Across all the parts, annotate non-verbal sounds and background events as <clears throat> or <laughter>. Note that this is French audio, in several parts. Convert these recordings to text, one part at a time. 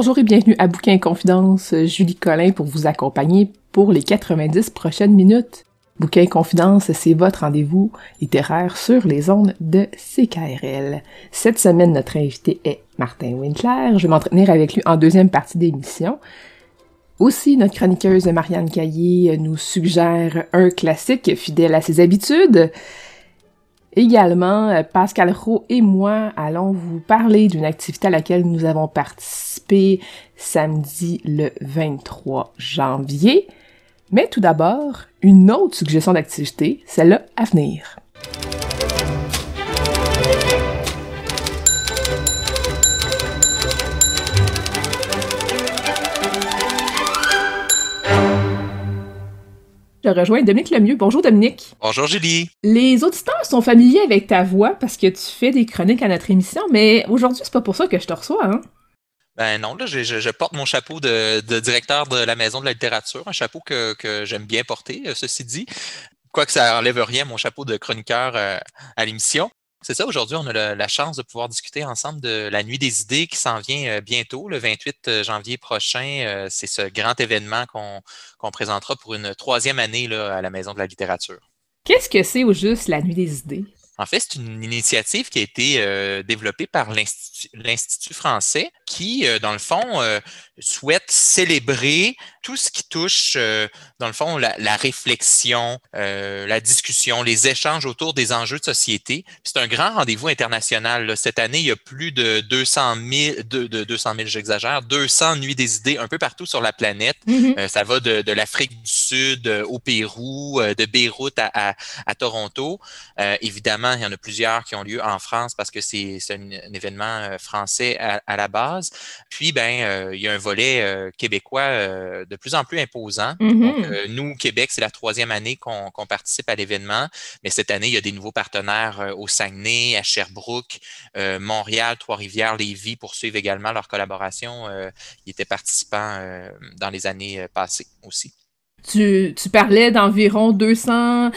Bonjour et bienvenue à Bouquin Confidence, Julie Collin pour vous accompagner pour les 90 prochaines minutes. Bouquin Confidence, c'est votre rendez-vous littéraire sur les ondes de CKRL. Cette semaine, notre invité est Martin Winkler. Je vais m'entretenir avec lui en deuxième partie d'émission. Aussi, notre chroniqueuse Marianne Caillé nous suggère un classique fidèle à ses habitudes. Également, euh, Pascal Roux et moi allons vous parler d'une activité à laquelle nous avons participé samedi le 23 janvier. Mais tout d'abord, une autre suggestion d'activité, celle-là à venir. Je rejoins Dominique Lemieux. Bonjour Dominique. Bonjour Julie. Les auditeurs sont familiers avec ta voix parce que tu fais des chroniques à notre émission, mais aujourd'hui, c'est pas pour ça que je te reçois, hein? Ben non, là, je, porte mon chapeau de, directeur de la Maison de la littérature, un chapeau que, j'aime bien porter, euh, ceci dit. Quoique ça enlève rien, mon chapeau de chroniqueur euh, à l'émission. C'est ça, aujourd'hui, on a la, chance de pouvoir discuter ensemble de la Nuit des idées qui s'en vient euh, bientôt, le 28 euh, janvier prochain. Euh, c'est ce grand événement qu'on présentera pour une troisième année là, à la Maison de la littérature. Qu'est-ce que c'est au juste la Nuit des idées? En fait, c'est une initiative qui a été développée par l'Institut français qui, dans le fond, souhaite célébrer tout ce qui touche, euh, dans le fond, la, réflexion, euh, la discussion, les échanges autour des enjeux de société. C'est un grand rendez-vous international. Cette année, il y a plus de 200 000, de, de 200 000, j'exagère, 200 nuits des idées un peu partout sur la planète. Mm-hmm. Euh, ça va de, de l'Afrique du Sud au Pérou, de Beyrouth à, à, Toronto. évidemment, il y en a plusieurs qui ont lieu en France parce que c'est un, événement français à, à, la base. Puis, ben, il y a un volet québécois de plus en plus imposant. Donc, euh, nous, Québec, c'est la troisième année qu'on participe à l'événement, mais cette année, il y a des nouveaux partenaires euh, au Saguenay, à Sherbrooke, euh, Montréal, Trois-Rivières, Lévis poursuivent également leur collaboration. ils étaient participants dans les années passées aussi. Tu, tu, parlais d'environ 200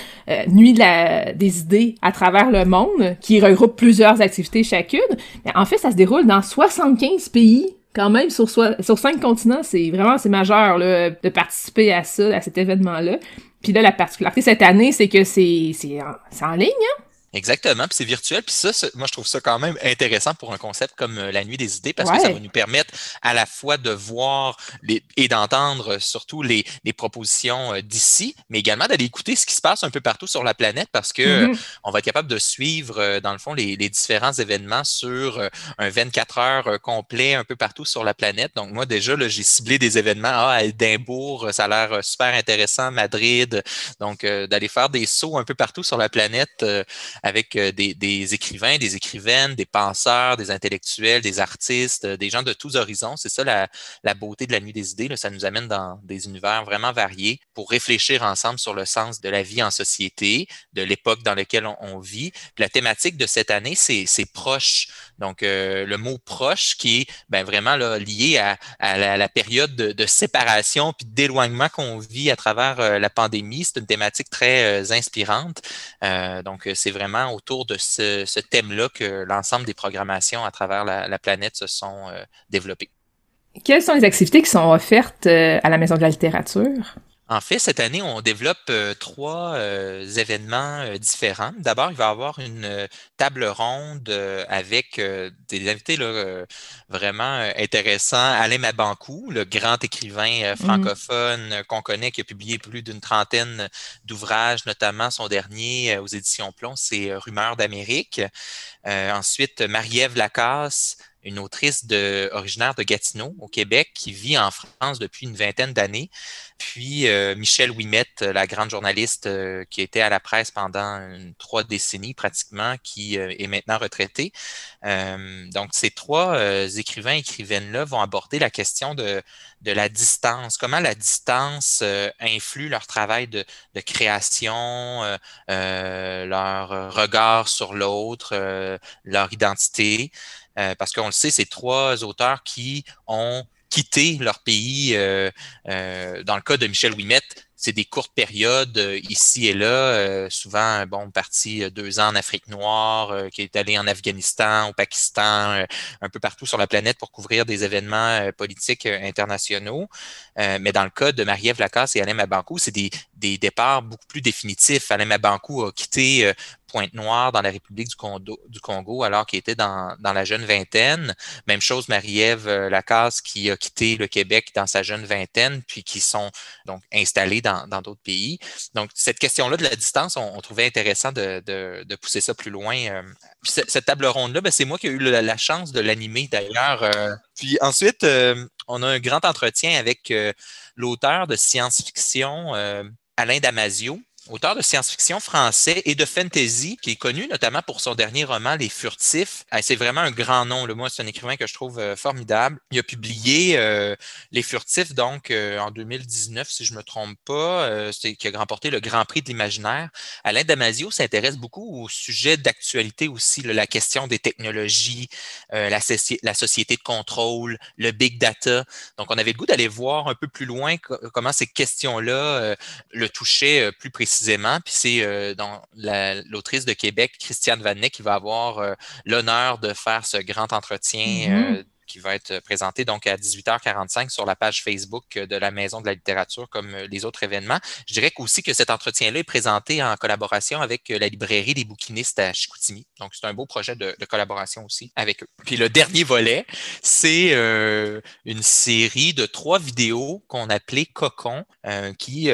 nuits de la, des idées à travers le monde qui regroupent plusieurs activités chacune. Mais en fait, ça se déroule dans 75 pays quand même sur, cinq continents, c'est vraiment c'est majeur là, de participer à ça, à cet événement-là. Puis là, la particularité cette année, c'est que c'est en, en ligne, hein? Exactement, puis c'est virtuel. Puis ça, moi, je trouve ça quand même intéressant pour un concept comme euh, la nuit des idées, parce que ça va nous permettre à la fois de voir les, et d'entendre surtout les, les propositions euh, d'ici, mais également d'aller écouter ce qui se passe un peu partout sur la planète, parce que mm-hmm. on va être capable de suivre, euh, dans le fond, les, les différents événements sur un 24 heures complet un peu partout sur la planète. Donc, moi, déjà, j'ai ciblé des événements ah, à Edimbourg, ça a l'air super intéressant, Madrid. Donc, d'aller faire des sauts un peu partout sur la planète avec euh, des, écrivains, des écrivaines, des penseurs, des intellectuels, des artistes, euh, des gens de tous horizons. C'est ça la, beauté de la nuit des idées. Ça nous amène dans des univers vraiment variés pour réfléchir ensemble sur le sens de la vie en société, de l'époque dans laquelle on, vit. la thématique de cette année, c'est proche. Donc, euh, le mot proche qui est ben, vraiment lié à, la, période de, séparation puis d'éloignement qu'on vit à travers la pandémie. C'est une thématique très inspirante. donc, c'est vraiment autour de ce, thème-là que l'ensemble des programmations à travers la, planète se sont euh, développées. Quelles sont les activités qui sont offertes euh, à la Maison de la littérature? En fait, cette année, on développe euh, trois euh, événements euh, différents. D'abord, il va y avoir une table ronde avec des invités vraiment intéressants. Alain Mabankou, le grand écrivain mmh. francophone qu'on connaît, qui a publié plus d'une trentaine d'ouvrages, notamment son dernier aux éditions Plomb, c'est Rumeurs d'Amérique. ensuite, Marie-Ève Lacasse, une autrice originaire de Gatineau, au Québec, qui vit en France depuis une vingtaine d'années. Puis euh, Michel Ouimette, la grande journaliste euh, qui était à la presse pendant trois décennies pratiquement, qui euh, est maintenant retraitée. donc, ces trois écrivains écrivaines-là vont aborder la question de, la distance, comment la distance influe leur travail de création, leur regard sur l'autre, leur identité? Euh, parce qu'on le sait, c'est trois auteurs qui ont quitté leur pays. Euh, euh, dans le cas de Michel Ouimette, c'est des courtes périodes ici et là, souvent bon parti deux ans en Afrique noire, qui est allé en Afghanistan, au Pakistan, un peu partout sur la planète pour couvrir des événements politiques internationaux. mais dans le cas de Marie-Ève Lacasse et Alain Mabankou, c'est des, des départs beaucoup plus définitifs. Alain Mabankou a quitté Pointe-Noire dans la République du Congo, alors qu'il était dans, dans, la jeune vingtaine. Même chose, Marie-Ève euh, Lacasse qui a quitté le Québec dans sa jeune vingtaine, puis qui sont donc installés dans d'autres pays. Donc, cette question-là de la distance, on, trouvait intéressant de, de, de, pousser ça plus loin. Euh. Cette table ronde-là, ben, c'est moi qui ai eu la, chance de l'animer d'ailleurs. Euh. Puis ensuite, on a un grand entretien avec l'auteur de science-fiction, Alain Damasio, auteur de science-fiction français et de fantasy, qui est connu notamment pour son dernier roman, Les Furtifs. c'est vraiment un grand nom. Le Moi, c'est un écrivain que je trouve euh, formidable. Il a publié euh, Les Furtifs, donc, euh, en 2019, si je ne me trompe pas, qui a remporté le Grand Prix de l'imaginaire. Alain Damasio s'intéresse beaucoup au sujet d'actualité aussi, la question des technologies, la, société de contrôle, le big data. Donc, on avait le goût d'aller voir un peu plus loin comment ces questions-là le touchaient plus précisément puis c'est euh, l'autrice de Québec, Christiane Vanet, qui va avoir euh, l'honneur de faire ce grand entretien mm-hmm. euh, qui va être présenté donc à 18h45 sur la page Facebook de la Maison de la littérature comme les autres événements. Je dirais aussi que cet entretien-là est présenté en collaboration avec la librairie des bouquinistes à Chicoutimi. Donc, c'est un beau projet de, collaboration aussi avec eux. Puis le dernier volet, c'est une série de trois vidéos qu'on appelait Cocon, qui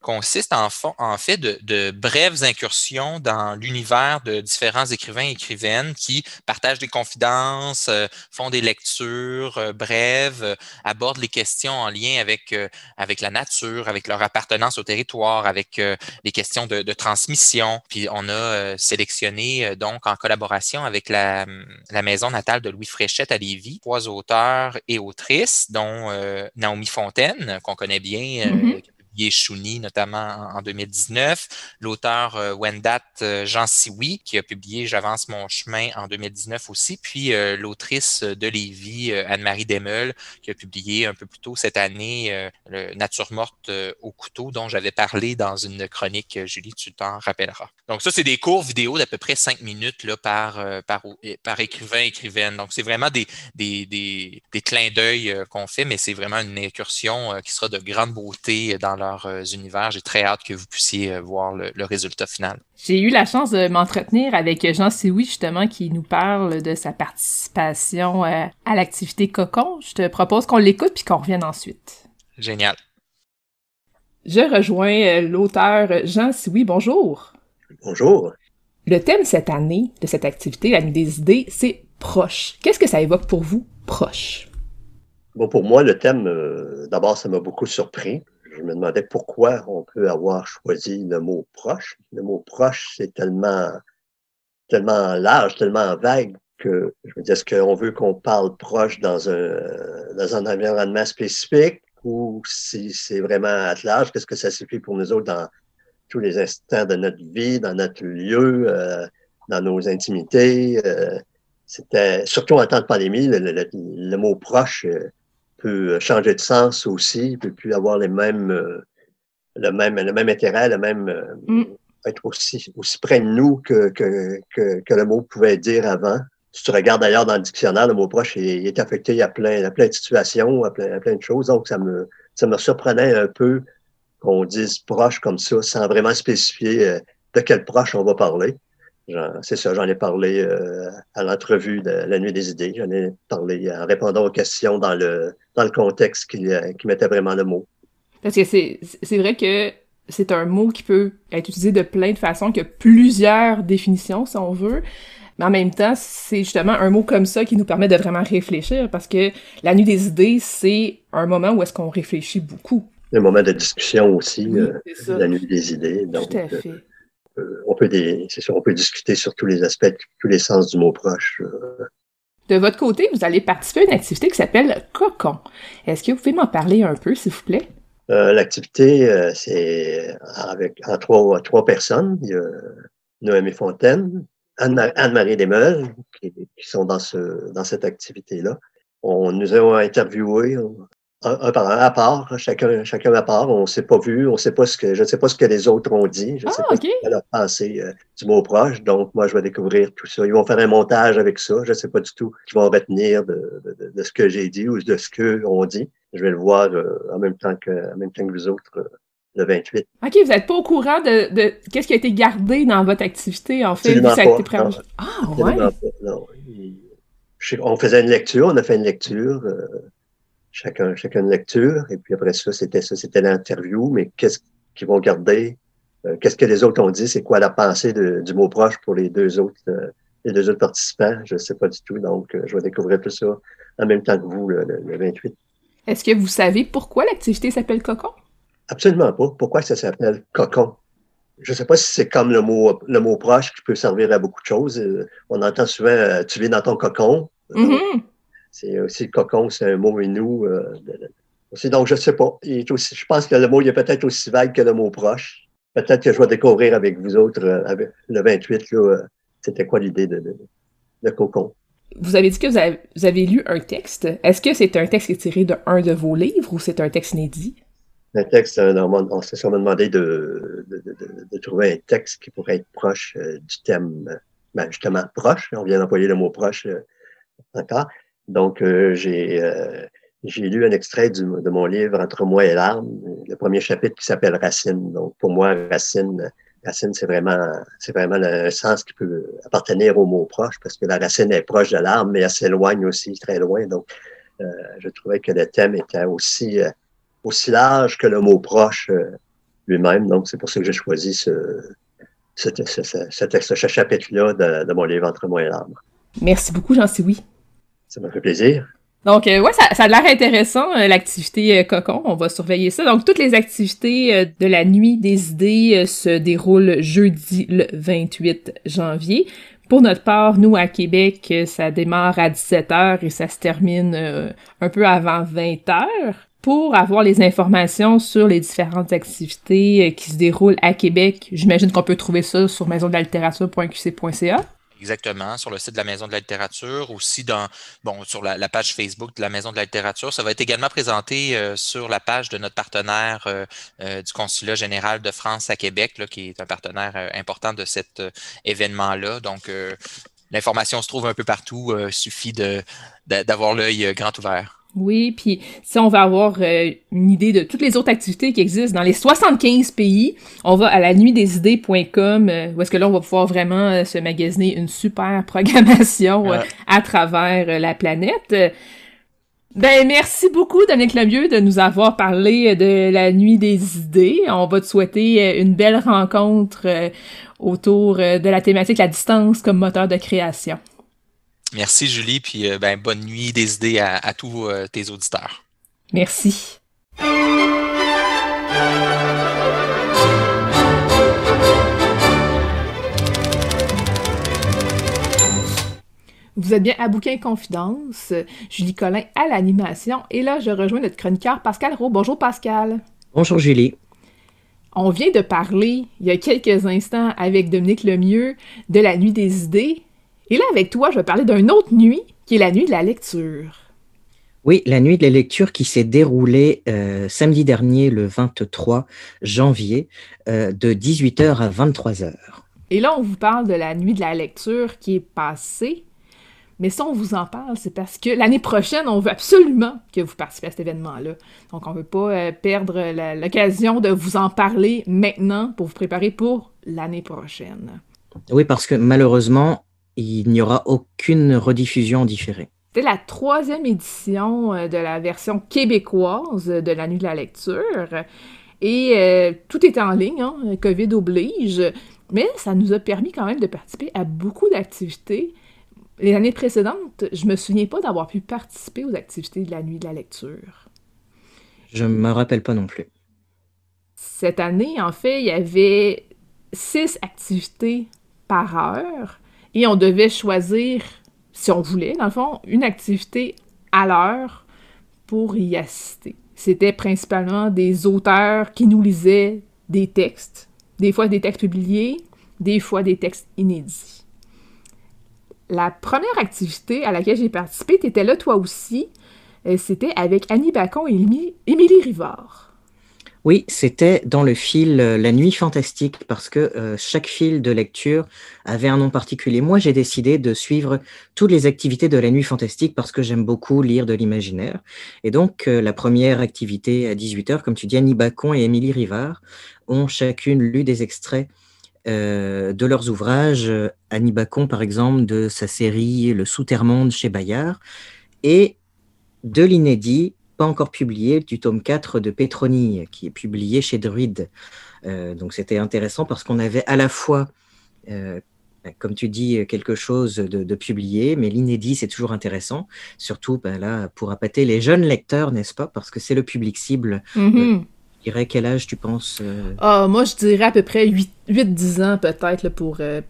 consiste en, en fait de, brèves incursions dans l'univers de différents écrivains et écrivaines qui partagent des confidences, euh, font des lectures euh, brèves, euh, abordent les questions en lien avec, avec la nature, avec leur appartenance au territoire, avec les questions de, transmission. Puis on a sélectionné donc en collaboration avec la, la, maison natale de Louis Fréchette à Lévis, trois auteurs et autrices, dont Naomi Fontaine, qu'on connaît bien, mm-hmm. Chouni, notamment en 2019. L'auteur euh, Wendat euh, Jean Siwi, qui a publié J'avance mon chemin en 2019 aussi. Puis euh, l'autrice de Lévis, Anne-Marie Demeul, qui a publié un peu plus tôt cette année Nature morte au couteau, dont j'avais parlé dans une chronique, Julie, tu t'en rappelleras. Donc ça, c'est des cours vidéo d'à peu près cinq minutes par, par, par écrivain, écrivaine. Donc c'est vraiment des, des, des, des clins d'œil qu'on fait, mais c'est vraiment une incursion qui sera de grande beauté dans leur euh, univers. J'ai très hâte que vous puissiez euh, voir le, résultat final. J'ai eu la chance de m'entretenir avec Jean Sioui, justement, qui nous parle de sa participation euh, à l'activité Cocon. Je te propose qu'on l'écoute puis qu'on revienne ensuite. Génial. Je rejoins l'auteur Jean Sioui. Bonjour. Bonjour. Le thème cette année de cette activité, la nuit des idées, c'est proche. Qu'est-ce que ça évoque pour vous, proche? Bon, pour moi, le thème, d'abord, ça m'a beaucoup surpris je me demandais pourquoi on peut avoir choisi le mot proche. Le mot proche, c'est tellement, tellement large, tellement vague que je me dis, est-ce qu'on veut qu'on parle proche dans un, dans un environnement spécifique ou si c'est vraiment à large, qu'est-ce que ça signifie pour nous autres dans tous les instants de notre vie, dans notre lieu, euh, dans nos intimités. Euh, c'était surtout en temps de pandémie, le, mot proche, euh, peut changer de sens aussi, peut plus avoir les mêmes, euh, le même, le même intérêt, le même euh, mm. être aussi, aussi près de nous que, que, que, le mot pouvait dire avant. Si tu regardes d'ailleurs dans le dictionnaire, le mot proche il, est affecté à plein, à plein de situations, à plein, à plein de choses. Donc, ça me, ça me surprenait un peu qu'on dise proche comme ça, sans vraiment spécifier euh, de quel proche on va parler. C'est ça, j'en ai parlé euh, à l'entrevue de la Nuit des idées. J'en ai parlé en répondant aux questions dans le, dans le contexte qui, qui mettait vraiment le mot. Parce que c'est vrai que c'est un mot qui peut être utilisé de plein de façons, qui a plusieurs définitions, si on veut. Mais en même temps, c'est justement un mot comme ça qui nous permet de vraiment réfléchir, parce que la nuit des idées, c'est un moment où est-ce qu'on réfléchit beaucoup. Un moment de discussion aussi, euh, la nuit des idées. Donc, Tout à fait. Euh, on peut c'est sûr, on peut discuter sur tous les aspects, tous les sens du mot proche. Euh. De votre côté, vous allez participer à une activité qui s'appelle Cocon. Est-ce que vous pouvez m'en parler un peu, s'il vous plaît? Euh, l'activité, euh, c'est avec en trois, trois personnes. Il y a Noémie Fontaine, Anne-Marie Desmeules, qui, qui, sont dans, ce, dans cette activité-là. On nous a interviewé un, par un à part, chacun, chacun à part. On s'est pas vu, on sait pas ce que, je ne sais pas ce que les autres ont dit. Je ne sais ah, pas ce qu'elle a pensé euh, du mot proche. Donc, moi, je vais découvrir tout ça. Ils vont faire un montage avec ça. Je ne sais pas du tout ce qu'ils vont retenir de, de, de, ce que j'ai dit ou de ce qu'eux ont dit. Je vais le voir euh, en même temps que, en même temps que vous autres. Euh, le 28. OK, vous n'êtes pas au courant de, de qu'est-ce qui a été gardé dans votre activité, en fait, ça a été Ah, ouais? Non. On faisait une lecture, on a fait une lecture chacun, chacun une lecture. Et puis après ça, c'était ça, c'était l'interview. Mais qu'est-ce qu'ils vont garder? Euh, qu'est-ce que les autres ont dit? C'est quoi la pensée du mot proche pour les deux autres, euh, les deux autres participants? Je ne sais pas du tout. Donc, euh, je vais découvrir tout ça en même temps que vous, le, 28. Est-ce que vous savez pourquoi l'activité s'appelle Cocon? Absolument pas. Pourquoi ça s'appelle Cocon? Je ne sais pas si c'est comme le mot, le mot proche qui peut servir à beaucoup de choses. On entend souvent tu vis dans ton cocon. Mm-hmm. C'est aussi cocon, c'est un mot inou. Euh, donc, je ne sais pas. je pense que le mot il est peut-être aussi vague que le mot proche. Peut-être que je vais découvrir avec vous autres, euh, avec le 28, là, euh, c'était quoi l'idée de, de, cocon. Vous avez dit que vous avez, lu un texte. Est-ce que c'est un texte qui est tiré d'un de, de vos livres ou c'est un texte inédit? Un texte, on s'est sûrement demandé de, de, trouver un texte qui pourrait être proche du thème, ben justement proche. On vient d'employer le mot proche encore. Donc, euh, j'ai euh, j'ai lu un extrait de mon livre Entre moi et l'arme, le premier chapitre qui s'appelle Racine. Donc, pour moi, Racine, racine, c'est vraiment, c'est vraiment le sens qui peut appartenir au mot proche, parce que la racine est proche de l'arme, mais elle s'éloigne aussi très loin. Donc, euh, je trouvais que le thème était aussi, aussi large que le mot proche lui-même. Donc, c'est pour ça que j'ai choisi ce, ce, ce, ce, chapitre-là de, mon livre Entre moi et l'arme. Merci beaucoup, Jean-Louis. Ça m'a fait plaisir. Donc, euh, ouais, ça, ça a l'air intéressant, euh, l'activité euh, Cocon. On va surveiller ça. Donc, toutes les activités de la nuit des idées se déroulent jeudi le 28 janvier. Pour notre part, nous, à Québec, ça démarre à 17h et ça se termine un peu avant 20h. Pour avoir les informations sur les différentes activités qui se déroulent à Québec, j'imagine qu'on peut trouver ça sur maisondelalterature.qc.ca. Exactement, sur le site de la Maison de la littérature, aussi dans bon sur la, page Facebook de la Maison de la littérature. Ça va être également présenté euh, sur la page de notre partenaire euh, euh, du Consulat général de France à Québec, là, qui est un partenaire important de cet événement-là. Donc, l'information se trouve un peu partout. suffit de d'avoir l'œil grand ouvert. Oui, puis si on va avoir euh, une idée de toutes les autres activités qui existent dans les 75 pays, on va à la nuit des idées.com euh, où est-ce que là on va pouvoir vraiment euh, se magasiner une super programmation à travers la planète. Ben merci beaucoup Dominique Lemieux de nous avoir parlé de la nuit des idées. On va te souhaiter une belle rencontre autour de la thématique la distance comme moteur de création. Merci Julie, puis euh, ben, bonne nuit des idées à, tous euh, tes auditeurs. Merci. Vous êtes bien à Bouquin Confidence, Julie Collin à l'animation, et là je rejoins notre chroniqueur Pascal Rowe. Bonjour Pascal. Bonjour Julie. On vient de parler il y a quelques instants avec Dominique Lemieux de la nuit des idées, et là, avec toi, je vais parler d'une autre nuit, qui est la nuit de la lecture. Oui, la nuit de la lecture qui s'est déroulée euh, samedi dernier, le 23 janvier, euh, de 18h à 23h. Et là, on vous parle de la nuit de la lecture qui est passée. Mais si on vous en parle, c'est parce que l'année prochaine, on veut absolument que vous participiez à cet événement-là. Donc, on ne veut pas euh, perdre l'occasion de vous en parler maintenant pour vous préparer pour l'année prochaine. Oui, parce que malheureusement, il n'y aura aucune rediffusion différée. C'était la troisième édition euh, de la version québécoise de la Nuit de la lecture. Et euh, tout est en ligne, hein, COVID oblige. Mais ça nous a permis quand même de participer à beaucoup d'activités. Les années précédentes, je me souviens pas d'avoir pu participer aux activités de la nuit de la lecture. Je ne me rappelle pas non plus. Cette année, en fait, il y avait six activités par heure et on devait choisir, si on voulait, dans le fond, une activité à l'heure pour y assister. C'était principalement des auteurs qui nous lisaient des textes des fois des textes publiés, des fois des textes inédits. La première activité à laquelle j'ai participé, tu étais là toi aussi, euh, c'était avec Annie Bacon et Émilie Rivard. Oui, c'était dans le fil euh, La Nuit Fantastique parce que euh, chaque fil de lecture avait un nom particulier. Moi, j'ai décidé de suivre toutes les activités de La Nuit Fantastique parce que j'aime beaucoup lire de l'imaginaire. Et donc, la première activité à 18h, comme tu dis, Annie Bacon et Émilie Rivard ont chacune lu des extraits euh, de leurs ouvrages. Annie Bacon, par exemple, de sa série Le Soutermonde chez Bayard, et de l'inédit, pas encore publié, du tome 4 de Petroni, qui est publié chez Druide. Euh, donc c'était intéressant parce qu'on avait à la fois, euh, comme tu dis, quelque chose de, publié, mais l'inédit, c'est toujours intéressant, surtout ben là, pour appâter les jeunes lecteurs, n'est-ce pas, parce que c'est le public cible. Mm-hmm dirais quel âge tu penses euh? Ah, moi, je dirais à peu près 8-10 ans peut-être pour euh,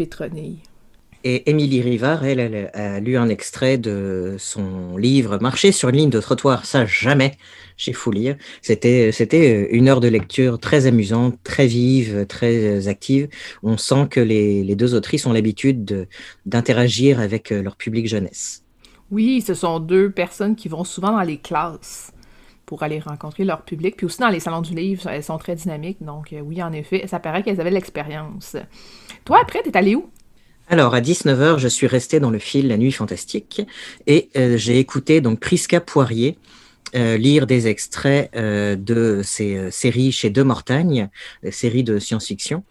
Et Émilie Rivard, elle, a lu un extrait de son livre Marcher sur une ligne de trottoir, ça jamais chez Foulir. C'était, c'était une heure de lecture très amusante, très vive, très active. On sent que les, les deux autrices ont l'habitude d'interagir avec leur public jeunesse. Oui, ce sont deux personnes qui vont souvent dans les classes pour aller rencontrer leur public. Puis aussi dans les salons du livre, elles sont très dynamiques. Donc euh, oui, en effet, ça paraît qu'elles avaient l'expérience. Toi, après, t'es allé où? Alors, à 19h, je suis resté dans le fil La Nuit Fantastique et euh, j'ai écouté donc Prisca Poirier euh, lire des extraits de ses séries chez De Mortagne, séries de science-fiction.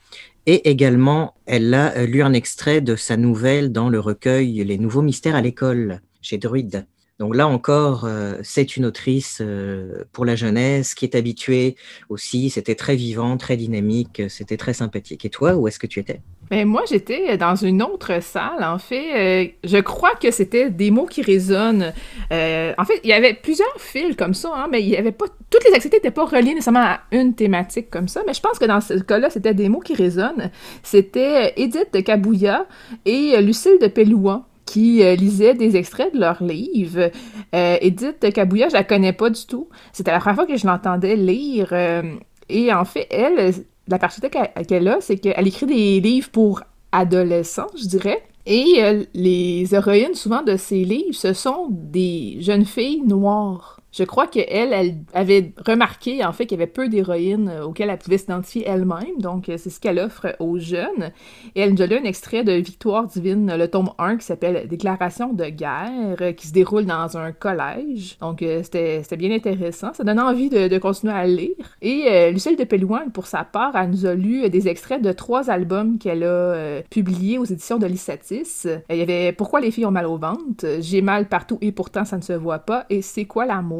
Et également, elle a lu un extrait de sa nouvelle dans le recueil Les Nouveaux Mystères à l'école, chez Druide. Donc là encore, euh, c'est une autrice euh, pour la jeunesse qui est habituée aussi. C'était très vivant, très dynamique, c'était très sympathique. Et toi, où est-ce que tu étais? Mais moi, j'étais dans une autre salle. En fait, euh, je crois que c'était des mots qui résonnent. en fait, il y avait plusieurs fils comme ça, hein, mais il y avait pas toutes les activités n'étaient pas reliées nécessairement à une thématique comme ça. Mais je pense que dans ce cas-là, c'était des mots qui résonnent. C'était Edith de Cabouya et Lucille de Pellouan qui euh, lisait des extraits de leur livre. Euh, Edith Cabouya, je la connais pas du tout. C'était la première fois que je l'entendais lire. Euh, et en fait, elle, la particularité qu'elle a, c'est qu'elle écrit des livres pour adolescents, je dirais. Et les héroïnes, souvent, de ces livres, ce sont des jeunes filles noires. Je crois qu'elle, elle avait remarqué en fait qu'il y avait peu d'héroïnes euh, auxquelles elle pouvait s'identifier elle-même, donc euh, c'est ce qu'elle offre aux jeunes. Et elle nous a lu un extrait de Victoire divine, le tome 1, qui s'appelle Déclaration de guerre, euh, qui se déroule dans un collège. Donc c'était bien intéressant, ça donne envie de, continuer à lire. Et Lucille de Pellouin, pour sa part, elle nous a lu des extraits de trois albums qu'elle a publiés aux éditions de Lissatis. Il y avait Pourquoi les filles ont mal au ventre, J'ai mal partout et pourtant ça ne se voit pas, et C'est quoi l'amour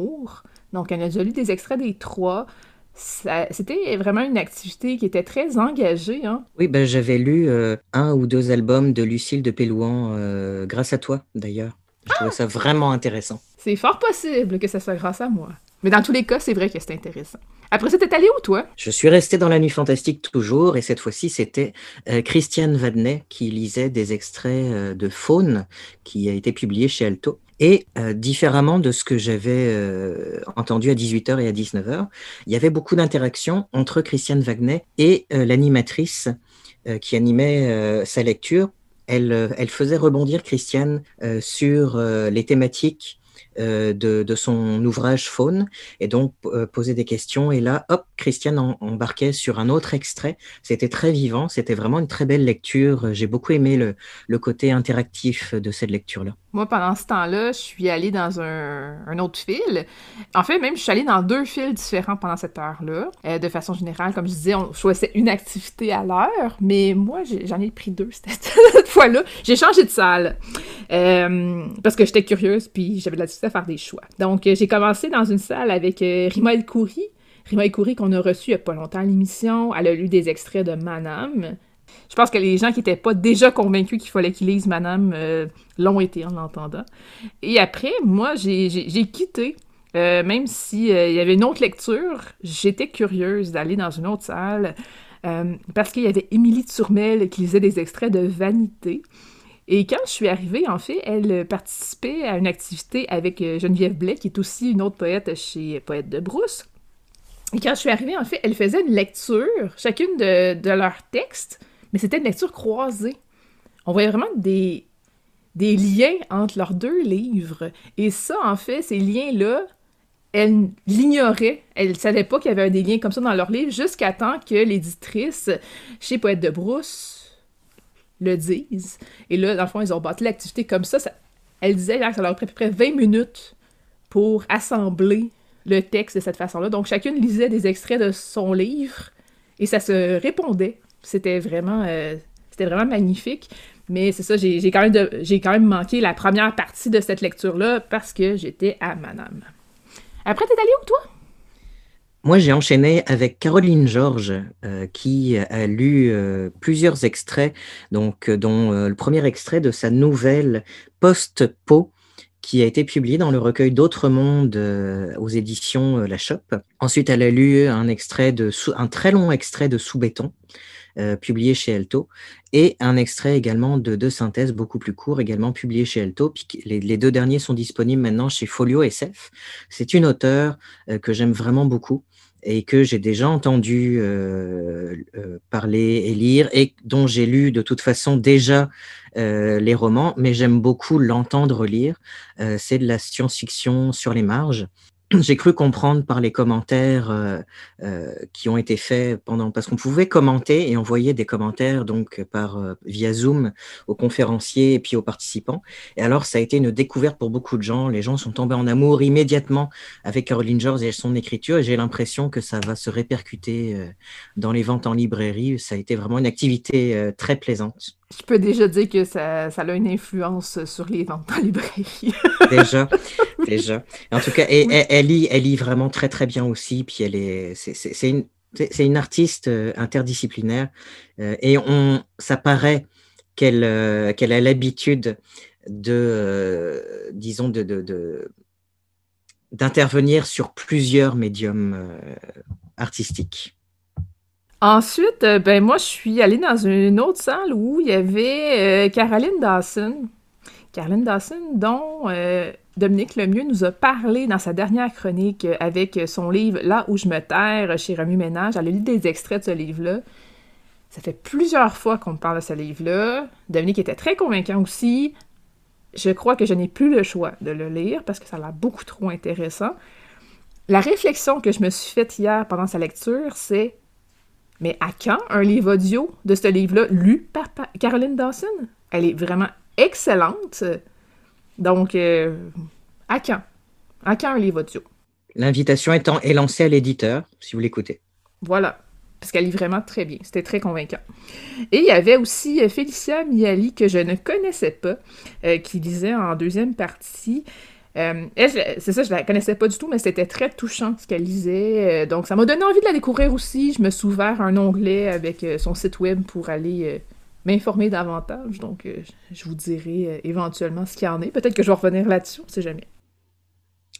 donc, elle a déjà lu des extraits des trois. C'était vraiment une activité qui était très engagée. Hein. Oui, ben, j'avais lu euh, un ou deux albums de Lucille de Pélouan, euh, grâce à toi d'ailleurs. Je trouvais ça vraiment intéressant. C'est fort possible que ça soit grâce à moi. Mais dans tous les cas, c'est vrai que c'est intéressant. Après ça, t'es allé où, toi? Je suis resté dans la nuit fantastique toujours, et cette fois-ci, c'était euh, Christiane Vadnet qui lisait des extraits de Faune, qui a été publié chez Alto. Et euh, différemment de ce que j'avais euh, entendu à 18h et à 19h, il y avait beaucoup d'interactions entre Christiane Wagner et euh, l'animatrice qui animait sa lecture. Elle, faisait rebondir Christiane sur les thématiques de, de, son ouvrage Faune et donc poser des questions. Et là, hop, Christiane embarquait sur un autre extrait. C'était très vivant, c'était vraiment une très belle lecture. J'ai beaucoup aimé le, le côté interactif de cette lecture-là. Moi, pendant ce temps-là, je suis allée dans un, autre fil. En fait, même, je suis allée dans deux fils différents pendant cette heure-là. Euh, de façon générale, comme je disais, on choisissait une activité à l'heure, mais moi, j'en ai, pris deux <laughs> cette, fois-là. J'ai changé de salle euh, parce que j'étais curieuse, puis j'avais de la difficulté à faire des choix. Donc, euh, j'ai commencé dans une salle avec Rima El Khoury. Rima El Khoury, qu'on a reçu il n'y a pas longtemps à l'émission. Elle a lu des extraits de Manam. Je pense que les gens qui n'étaient pas déjà convaincus qu'il fallait qu'ils lisent Madame euh, l'ont été en l'entendant. Et après, moi, j'ai quitté. Euh, même s'il euh, y avait une autre lecture, j'étais curieuse d'aller dans une autre salle parce qu'il y avait Émilie Turmel qui lisait des extraits de Vanité. Et quand je suis arrivée, en fait, elle participait à une activité avec Geneviève Blais, qui est aussi une autre poète chez Poète de Brousse. Et quand je suis arrivée, en fait, elle faisait une lecture, chacune de leurs textes, mais c'était une lecture croisée. On voyait vraiment des, liens entre leurs deux livres. Et ça, en fait, ces liens-là, elle l'ignorait. Elle ne savait pas qu'il y avait des liens comme ça dans leur livre jusqu'à temps que l'éditrice chez Poète de Brousse le dise. Et là, dans le fond, ils ont bâti l'activité comme ça. Elle disait que ça leur pris à peu près 20 minutes pour assembler le texte de cette façon-là. Donc, chacune lisait des extraits de son livre et ça se répondait. C'était vraiment, euh, vraiment magnifique. Mais c'est ça, j'ai quand, même quand même manqué la première partie de cette lecture-là parce que j'étais à Manam. Après, t'es allé où, toi? Moi, j'ai enchaîné avec Caroline Georges, euh, qui a lu euh, plusieurs extraits, donc, dont le premier extrait de sa nouvelle Post-Po, qui a été publiée dans le recueil D'autres mondes aux éditions La Chope. Ensuite, elle a lu un, extrait de, un très long extrait de Sous béton, euh, publié chez Elto, et un extrait également de deux synthèses beaucoup plus courts, également publié chez Elto. Les, deux derniers sont disponibles maintenant chez Folio SF. C'est une auteure euh, que j'aime vraiment beaucoup et que j'ai déjà entendu euh, parler et lire, et dont j'ai lu de toute façon déjà les romans, mais j'aime beaucoup l'entendre lire. c'est de la science-fiction sur les marges <clears throat> j'ai cru comprendre par les commentaires euh, euh, qui ont été faits pendant parce qu'on pouvait commenter et envoyer des commentaires donc par euh, via Zoom aux conférenciers et puis aux participants. Et alors ça a été une découverte pour beaucoup de gens. Les gens sont tombés en amour immédiatement avec Caroline George et son écriture. Et j'ai l'impression que ça va se répercuter dans les ventes en librairie. Ça a été vraiment une activité très plaisante. Je peux déjà dire que ça, ça, a une influence sur les ventes en librairie. <laughs> déjà, déjà. En tout cas, et, elle, lit, elle lit vraiment très très bien aussi. Puis elle est, c'est une, une artiste euh, interdisciplinaire euh, et on, ça paraît qu'elle euh, qu'elle a l'habitude de, disons, de, de, d'intervenir sur plusieurs médiums artistiques. Ensuite, euh, ben moi, je suis allée dans une autre salle où il y avait euh, Caroline Dawson. Caroline Dawson, dont euh, Dominique Lemieux nous a parlé dans sa dernière chronique avec son livre Là où je me terre chez Remu Ménage. Elle a lu des extraits de ce livre-là. Ça fait plusieurs fois qu'on me parle de ce livre-là. Dominique était très convaincant aussi. Je crois que je n'ai plus le choix de le lire parce que ça a l'air beaucoup trop intéressant. La réflexion que je me suis faite hier pendant sa lecture, c'est mais à quand un livre audio de ce livre-là lu par Caroline Dawson? Elle est vraiment excellente. Donc, euh, à quand? À quand un livre audio? L'invitation étant est lancée à l'éditeur, si vous l'écoutez. Voilà, parce qu'elle lit vraiment très bien. C'était très convaincant. Et il y avait aussi euh, Félicia Miali, que je ne connaissais pas, euh, qui lisait en deuxième partie euh, c'est ça, je la connaissais pas du tout, mais c'était très touchant ce qu'elle lisait. Euh, donc, ça m'a donné envie de la découvrir aussi. Je me suis ouvert un onglet avec euh, son site web pour aller m'informer davantage. Donc, je vous dirai éventuellement ce qu'il y en est. Peut-être que je vais revenir là-dessus, on ne sait jamais.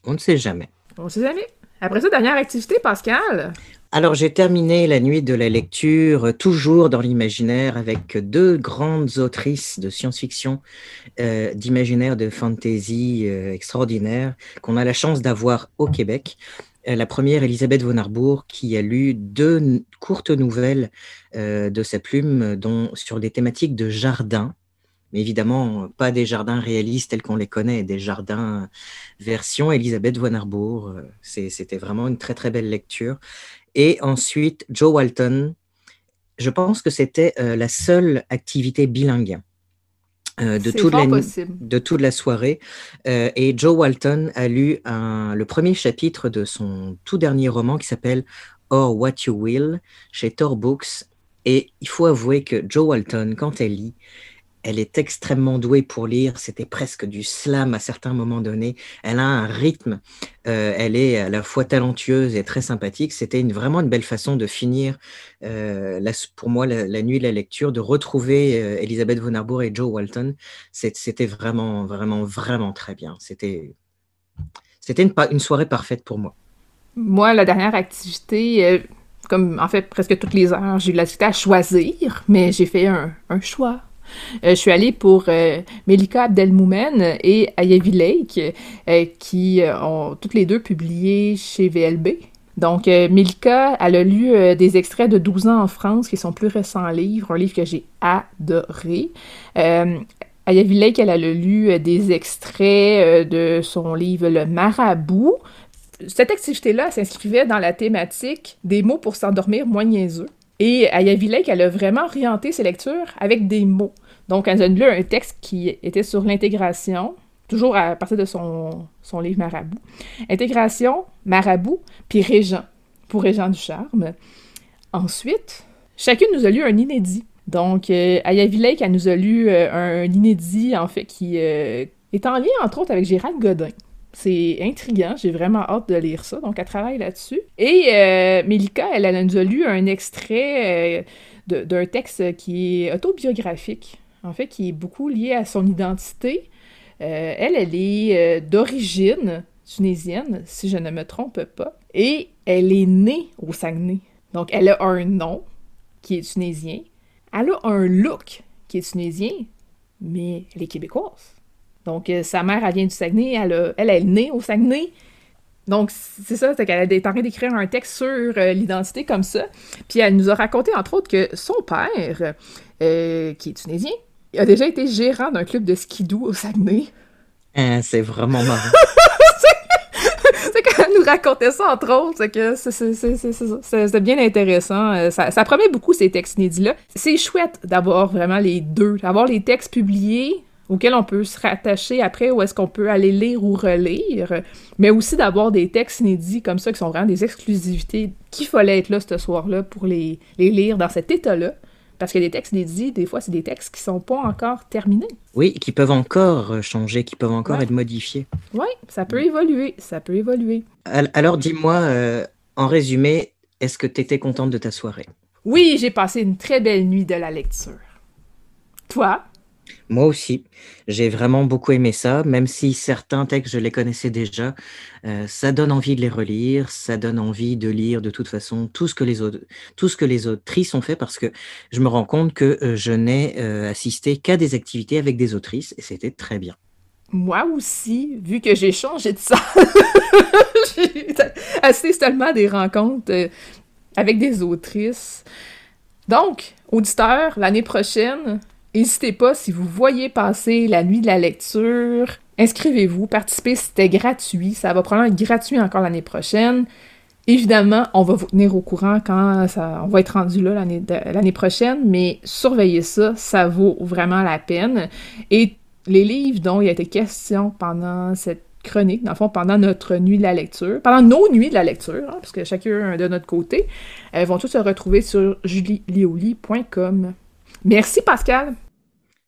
On ne sait jamais. On ne sait jamais. Après ça, dernière activité, Pascal? Alors, j'ai terminé la nuit de la lecture, euh, toujours dans l'imaginaire, avec deux grandes autrices de science-fiction, euh, d'imaginaire, de fantasy euh, extraordinaire, qu'on a la chance d'avoir au Québec. la première, Elisabeth von Arbour, qui a lu deux courtes nouvelles de sa plume dont, sur des thématiques de jardin, mais évidemment pas des jardins réalistes tels qu'on les connaît, des jardins version Elisabeth von Arbour. C'était vraiment une très très belle lecture. Et ensuite, Joe Walton, je pense que c'était euh, la seule activité bilingue de, toute la, de toute la soirée. et Joe Walton a lu le premier chapitre de son tout dernier roman qui s'appelle Or What You Will chez Tor Books. Et il faut avouer que Joe Walton, quand elle lit, elle est extrêmement douée pour lire. C'était presque du slam à certains moments donnés. Elle a un rythme. Euh, elle est à la fois talentueuse et très sympathique. C'était une, vraiment une belle façon de finir, euh, pour moi, la, nuit de la lecture, de retrouver euh, Elisabeth von Arbour et Joe Walton. C'était vraiment, vraiment, vraiment très bien. C'était une, une soirée parfaite pour moi. Moi, la dernière activité, comme en fait presque toutes les heures, j'ai eu la à choisir, mais j'ai fait un, choix je suis allée pour euh, Melika Abdelmoumen et Ayavi Lake, euh, qui ont toutes les deux publié chez VLB. Donc, Melika, elle a lu des extraits de 12 ans en France, qui sont plus récents livres, un livre que j'ai adoré. Ayavi Lake, elle a lu des extraits de son livre Le Marabout. Cette activité-là s'inscrivait dans la thématique des mots pour s'endormir moins niaiseux. Et Lake, elle a vraiment orienté ses lectures avec des mots. Donc, elle a lu un texte qui était sur l'intégration, toujours à partir de son, son livre Marabout. Intégration, Marabout, puis Régent, pour Régent du Charme. Ensuite, chacune nous a lu un inédit. Donc, euh, Ayavi Lake, elle nous a lu euh, un inédit, en fait, qui euh, est en lien, entre autres, avec Gérald Godin. C'est intriguant, j'ai vraiment hâte de lire ça, donc elle travaille là-dessus. Et euh, Melika, elle, elle, nous a lu un extrait euh, d'un texte qui est autobiographique, en fait, qui est beaucoup lié à son identité. Euh, elle, elle est d'origine tunisienne, si je ne me trompe pas, et elle est née au Saguenay. Donc, elle a un nom qui est tunisien, elle a un look qui est tunisien, mais elle est québécoise. Donc, euh, sa mère, elle vient du Saguenay, elle, elle, est née au Saguenay. Donc, c'est ça, c'est qu'elle est en train d'écrire un texte sur euh, l'identité comme ça. Puis elle nous a raconté, entre autres, que son père, euh, qui est tunisien, a déjà été gérant d'un club de skidoo au Saguenay. Hein, c'est vraiment marrant. <laughs> c'est qu'elle nous racontait ça, entre autres, c'est que c'est bien intéressant. Ça, ça, promet beaucoup, ces textes inédits-là. C'est chouette d'avoir vraiment les deux, d'avoir les textes publiés auxquels on peut se rattacher après ou est-ce qu'on peut aller lire ou relire, mais aussi d'avoir des textes inédits comme ça qui sont vraiment des exclusivités qu'il fallait être là ce soir-là pour les, les lire dans cet état-là. Parce que les textes inédits, des fois, c'est des textes qui sont pas encore terminés. Oui, qui peuvent encore changer, qui peuvent encore être modifiés. Oui, ça peut évoluer, ça peut évoluer. Alors, dis-moi, euh, en résumé, est-ce que tu étais contente de ta soirée? Oui, j'ai passé une très belle nuit de la lecture. Toi? Moi aussi, j'ai vraiment beaucoup aimé ça, même si certains textes, je les connaissais déjà. Euh, ça donne envie de les relire, ça donne envie de lire de toute façon tout ce que les, autres, tout ce que les autrices ont fait, parce que je me rends compte que euh, je n'ai euh, assisté qu'à des activités avec des autrices, et c'était très bien. Moi aussi, vu que j'ai changé de ça, <laughs> j'ai assisté seulement à des rencontres avec des autrices. Donc, auditeurs, l'année prochaine, N'hésitez pas, si vous voyez passer la nuit de la lecture, inscrivez-vous, participez, c'était gratuit. Ça va probablement être gratuit encore l'année prochaine. Évidemment, on va vous tenir au courant quand on va être rendu là l'année prochaine, mais surveillez ça, ça vaut vraiment la peine. Et les livres dont il a été question pendant cette chronique, dans le fond, pendant notre nuit de la lecture, pendant nos nuits de la lecture, hein, parce que chacun de notre côté, elles vont tous se retrouver sur julielioli.com. Merci Pascal.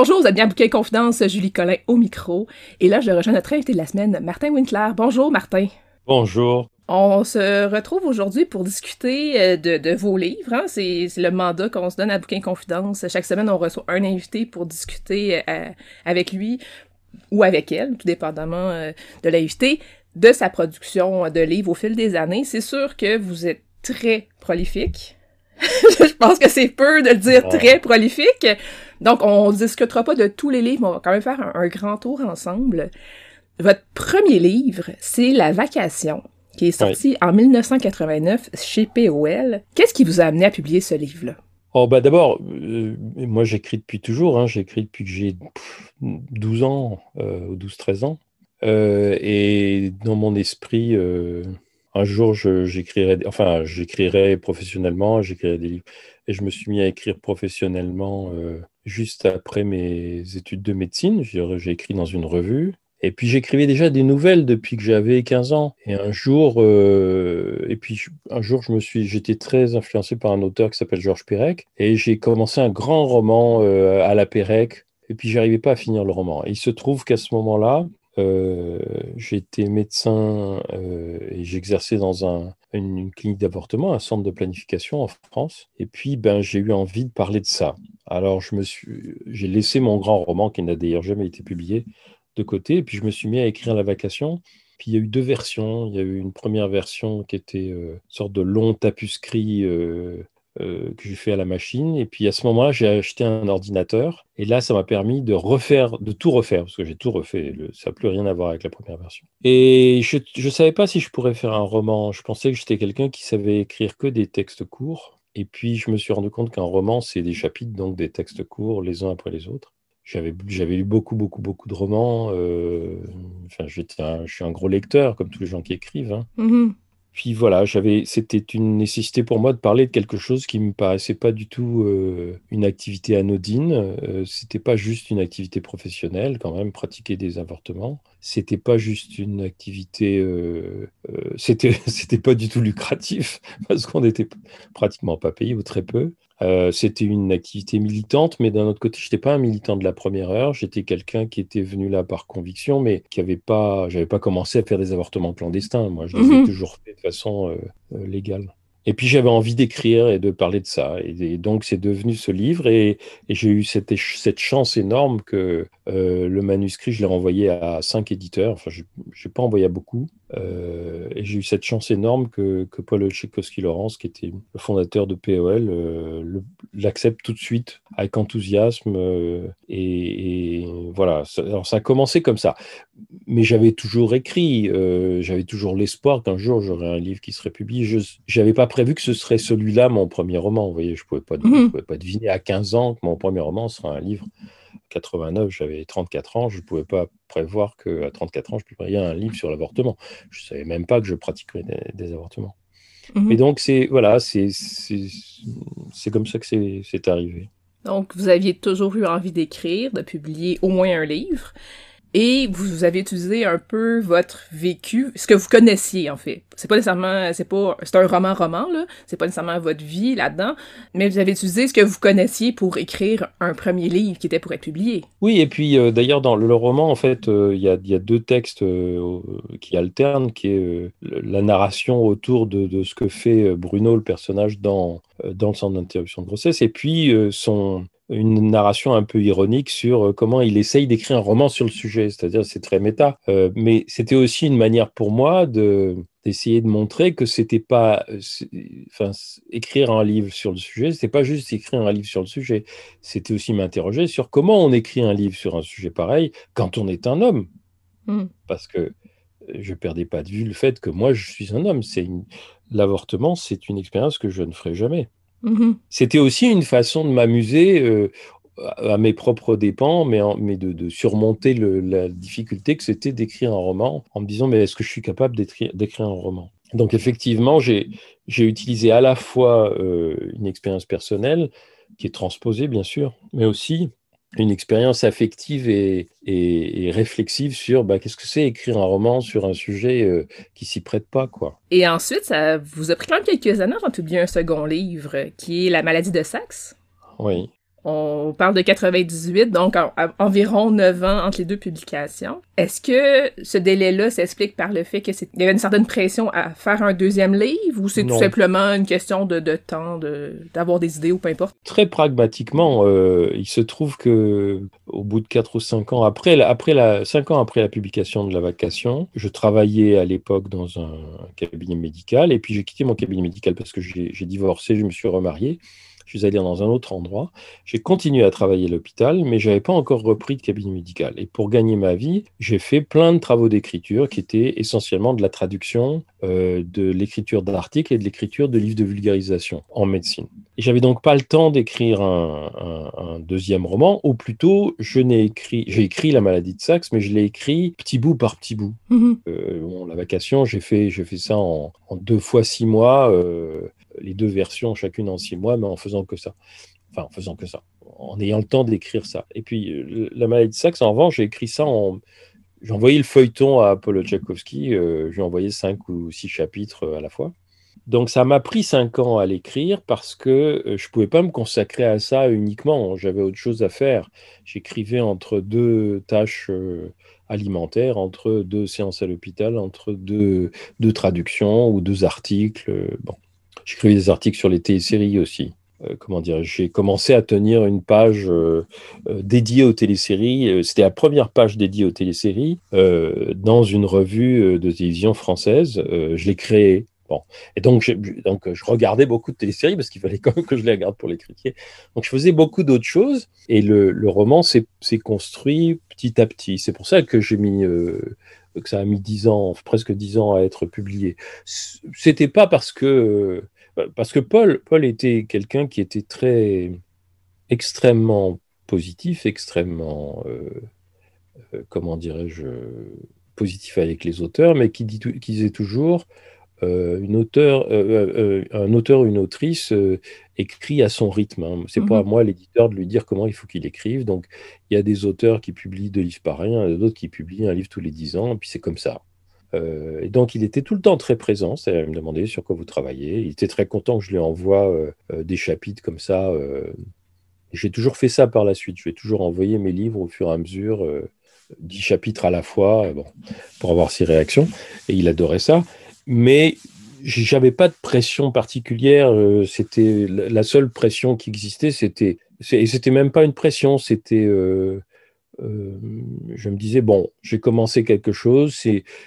Bonjour, vous êtes bien à Bouquet Confidence, Julie Collin au micro. Et là, je rejoins notre invité de la semaine, Martin Winkler. Bonjour, Martin. Bonjour. On se retrouve aujourd'hui pour discuter euh, de, vos livres. Hein. C'est le mandat qu'on se donne à Bouquin Confidence. Chaque semaine, on reçoit un invité pour discuter euh, avec lui ou avec elle, tout dépendamment euh, de l'invité, de sa production de livres au fil des années. C'est sûr que vous êtes très prolifique. <laughs> je pense que c'est peu de le dire très prolifique. Donc, on discutera pas de tous les livres, mais on va quand même faire un grand tour ensemble. Votre premier livre, c'est La Vacation qui est sorti en 1989 chez POL. Qu'est-ce qui vous a amené à publier ce livre-là? Oh, bah d'abord, euh, moi j'écris depuis toujours, hein. j'écris depuis que j'ai 12 ans, euh, ou 12-13 ans. Euh, et dans mon esprit, un jour j'écrirai, enfin j'écrirai professionnellement, j'écrirai des livres. Et je me suis mis à écrire professionnellement juste après mes études de médecine. J'ai écrit dans une revue. Et puis j'écrivais déjà des nouvelles depuis que j'avais 15 ans. Et un jour, euh, et puis un jour, je me suis, j'étais très influencé par un auteur qui s'appelle Georges Perec, et j'ai commencé un grand roman euh, à la Perec. Et puis j'arrivais pas à finir le roman. Il se trouve qu'à ce moment-là, euh, j'étais médecin et j'exerçais dans un, une, clinique d'avortement, un centre de planification en France. Et puis, ben, j'ai eu envie de parler de ça. Alors, je me suis, j'ai laissé mon grand roman qui n'a d'ailleurs jamais été publié de côté. Et puis je me suis mis à écrire La Vacation. Puis il y a eu deux versions. Il y a eu une première version qui était euh, une sorte de long tapuscrit euh, euh, que j'ai fait à la machine. Et puis à ce moment-là, j'ai acheté un ordinateur. Et là, ça m'a permis de refaire, de tout refaire, parce que j'ai tout refait. ça n'a plus rien à voir avec la première version. Et je ne savais pas si je pourrais faire un roman. Je pensais que j'étais quelqu'un qui savait écrire que des textes courts. Et puis, je me suis rendu compte qu'un roman, c'est des chapitres, donc des textes courts, les uns après les autres. J'avais, j'avais lu beaucoup, beaucoup, beaucoup de romans. Euh, enfin, j'étais je suis un gros lecteur, comme tous les gens qui écrivent. Hein. Mm-hmm. Puis voilà, j'avais, c'était une nécessité pour moi de parler de quelque chose qui me paraissait pas du tout euh, une activité anodine. Euh, c'était pas juste une activité professionnelle, quand même, pratiquer des avortements. C'était pas juste une activité, euh, c'était, <laughs> c'était pas du tout lucratif <laughs> parce qu'on n'était pratiquement pas payé ou très peu. Euh, c'était une activité militante, mais d'un autre côté, je n'étais pas un militant de la première heure. J'étais quelqu'un qui était venu là par conviction, mais qui n'avait pas, j'avais pas commencé à faire des avortements clandestins. Moi, je les ai mhm. toujours fait de façon euh, euh, légale. Et puis j'avais envie d'écrire et de parler de ça. Et, donc c'est devenu ce livre. Et, j'ai eu cette, chance énorme que euh, le manuscrit, je l'ai renvoyé à cinq éditeurs. Enfin, je n'ai pas envoyé à beaucoup. Euh, et j'ai eu cette chance énorme que, que Paul Tchaikovsky-Laurence, qui était le fondateur de POL, euh, l'accepte tout de suite avec enthousiasme. Et, voilà, alors ça a commencé comme ça. Mais j'avais toujours écrit, j'avais toujours l'espoir qu'un jour j'aurais un livre qui serait publié. Je n'avais pas prévu que ce serait celui-là mon premier roman. Vous voyez, je ne pouvais, pas, mhm. pouvais pas deviner à 15 ans que mon premier roman sera un livre. 89, j'avais 34 ans, je ne pouvais pas prévoir qu'à 34 ans, je publierais un livre sur l'avortement. Je ne savais même pas que je pratiquerais des, avortements. Mhm. Et donc, c'est voilà, c'est comme ça que c'est arrivé. Donc, vous aviez toujours eu envie d'écrire, de publier au moins un livre et vous avez utilisé un peu votre vécu, ce que vous connaissiez en fait. C'est pas nécessairement, c'est pas, c'est un roman roman là, c'est pas nécessairement votre vie là-dedans, mais vous avez utilisé ce que vous connaissiez pour écrire un premier livre qui était pour être publié. Oui, et puis euh, d'ailleurs dans le, roman en fait, euh, il y, a, deux textes euh, qui alternent, qui est la narration autour de, de, ce que fait Bruno le personnage dans dans le centre d'interruption de grossesse, et puis son une narration un peu ironique sur euh, comment il essaye d'écrire un roman sur le sujet, c'est-à-dire c'est très méta. Euh, mais c'était aussi une manière pour moi de d'essayer de montrer que c'était pas, euh, enfin, écrire un livre sur le sujet, c'était pas juste écrire un livre sur le sujet, c'était aussi m'interroger sur comment on écrit un livre sur un sujet pareil quand on est un homme, mmh. parce que je perdais pas de vue le fait que moi je suis un homme. C'est l'avortement, c'est une expérience que je ne ferai jamais. Mmh C'était aussi une façon de m'amuser euh, à mes propres dépens, mais, mais de, surmonter la difficulté que c'était d'écrire un roman en me disant mais est-ce que je suis capable d'écrire un roman? Donc effectivement, j'ai utilisé à la fois euh, une expérience personnelle qui est transposée bien sûr, mais aussi une expérience affective et, réflexive sur bah, qu'est-ce que c'est écrire un roman sur un sujet euh, qui s'y prête pas. quoi. Et ensuite, ça vous a pris quand même quelques années avant de publier un second livre, qui est La maladie de Saxe? Oui. On parle de 98, donc environ 9 ans entre les deux publications. Est-ce que ce délai-là s'explique par le fait qu'il y avait une certaine pression à faire un deuxième livre ou c'est tout simplement une question de, de temps, d'avoir des idées ou peu importe? Très pragmatiquement, euh, il se trouve que au bout de 4 ou 5 ans, après, après la, 5 ans après la publication de La Vacation, je travaillais à l'époque dans un cabinet médical et puis j'ai quitté mon cabinet médical parce que j'ai divorcé, je me suis remarié je suis allé dans un autre endroit. J'ai continué à travailler à l'hôpital, mais je n'avais pas encore repris de cabinet médical. Et pour gagner ma vie, j'ai fait plein de travaux d'écriture qui étaient essentiellement de la traduction, euh, de l'écriture d'articles et de l'écriture de livres de vulgarisation en médecine. Et j'avais donc pas le temps d'écrire un, deuxième roman, ou plutôt, je n'ai écrit, j'ai écrit La maladie de Saxe, mais je l'ai écrit petit bout par petit bout. Mm-hmm. Euh, bon, la vacation, j'ai fait, fait ça en, deux fois six mois. Euh, les deux versions, chacune en six mois, mais en faisant que ça. Enfin, en faisant que ça, en ayant le temps d'écrire ça. Et puis, euh, La maladie de Saxe, en revanche, j'ai écrit ça en. J'ai envoyé le feuilleton à Apollo Tchaikovsky, euh, j'ai envoyé cinq ou six chapitres euh, à la fois. Donc ça m'a pris cinq ans à l'écrire parce que je ne pouvais pas me consacrer à ça uniquement. J'avais autre chose à faire. J'écrivais entre deux tâches alimentaires, entre deux séances à l'hôpital, entre deux, deux, traductions ou deux articles. Bon. J'écrivais des articles sur les téléséries aussi. Euh, comment dire J'ai commencé à tenir une page euh, euh, dédiée aux téléséries. C'était la première page dédiée aux téléséries dans une revue de télévision française. je l'ai créée. Bon. Et donc je, donc, je regardais beaucoup de téléséries parce qu'il fallait quand même que je les regarde pour les critiquer. Donc, je faisais beaucoup d'autres choses et le, roman s'est construit petit à petit. C'est pour ça que j'ai mis que ça a mis dix ans, presque dix ans à être publié. C'était pas parce que parce que Paul, Paul était quelqu'un qui était très extrêmement positif, extrêmement euh, euh, comment dirais-je positif avec les auteurs, mais qui, dit, qui disait toujours euh, une auteur, un auteur ou une autrice écrit à son rythme. Hein. C'est pas à mhm. moi, l'éditeur, de lui dire comment il faut qu'il écrive. Donc, il y a des auteurs qui publient deux livres par an, d'autres qui publient un livre tous les dix ans, et puis c'est comme ça. Euh, et donc, il était tout le temps très présent. Ça me demandait sur quoi vous travaillez. Il était très content que je lui envoie euh, euh, des chapitres comme ça. J'ai toujours fait ça par la suite. Je vais toujours envoyer mes livres au fur et à mesure, dix chapitres à la fois, pour avoir ses réactions. Et il adorait ça. Mais j'avais pas de pression particulière. C'était la seule pression qui existait, c'était et c'était même pas une pression, c'était euh, euh, je me disais bon, j'ai commencé quelque chose.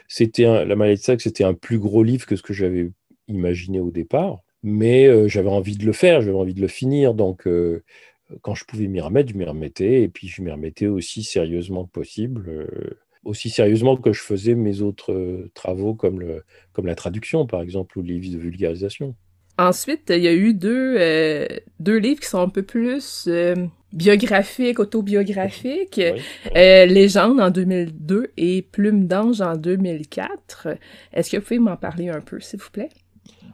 c'était la maladie de sac, c'était un plus gros livre que ce que j'avais imaginé au départ, mais j'avais envie de le faire, j'avais envie de le finir, donc quand je pouvais m'y remettre, je m'y remettais, et puis je m'y remettais aussi sérieusement que possible aussi sérieusement que je faisais mes autres euh, travaux comme, comme la traduction, par exemple, ou les livres de vulgarisation. Ensuite, il y a eu deux, euh, deux livres qui sont un peu plus euh, biographiques, autobiographiques. Légende en 2002 et Plume d'ange en 2004. Est-ce que vous pouvez m'en parler un peu, s'il vous plaît?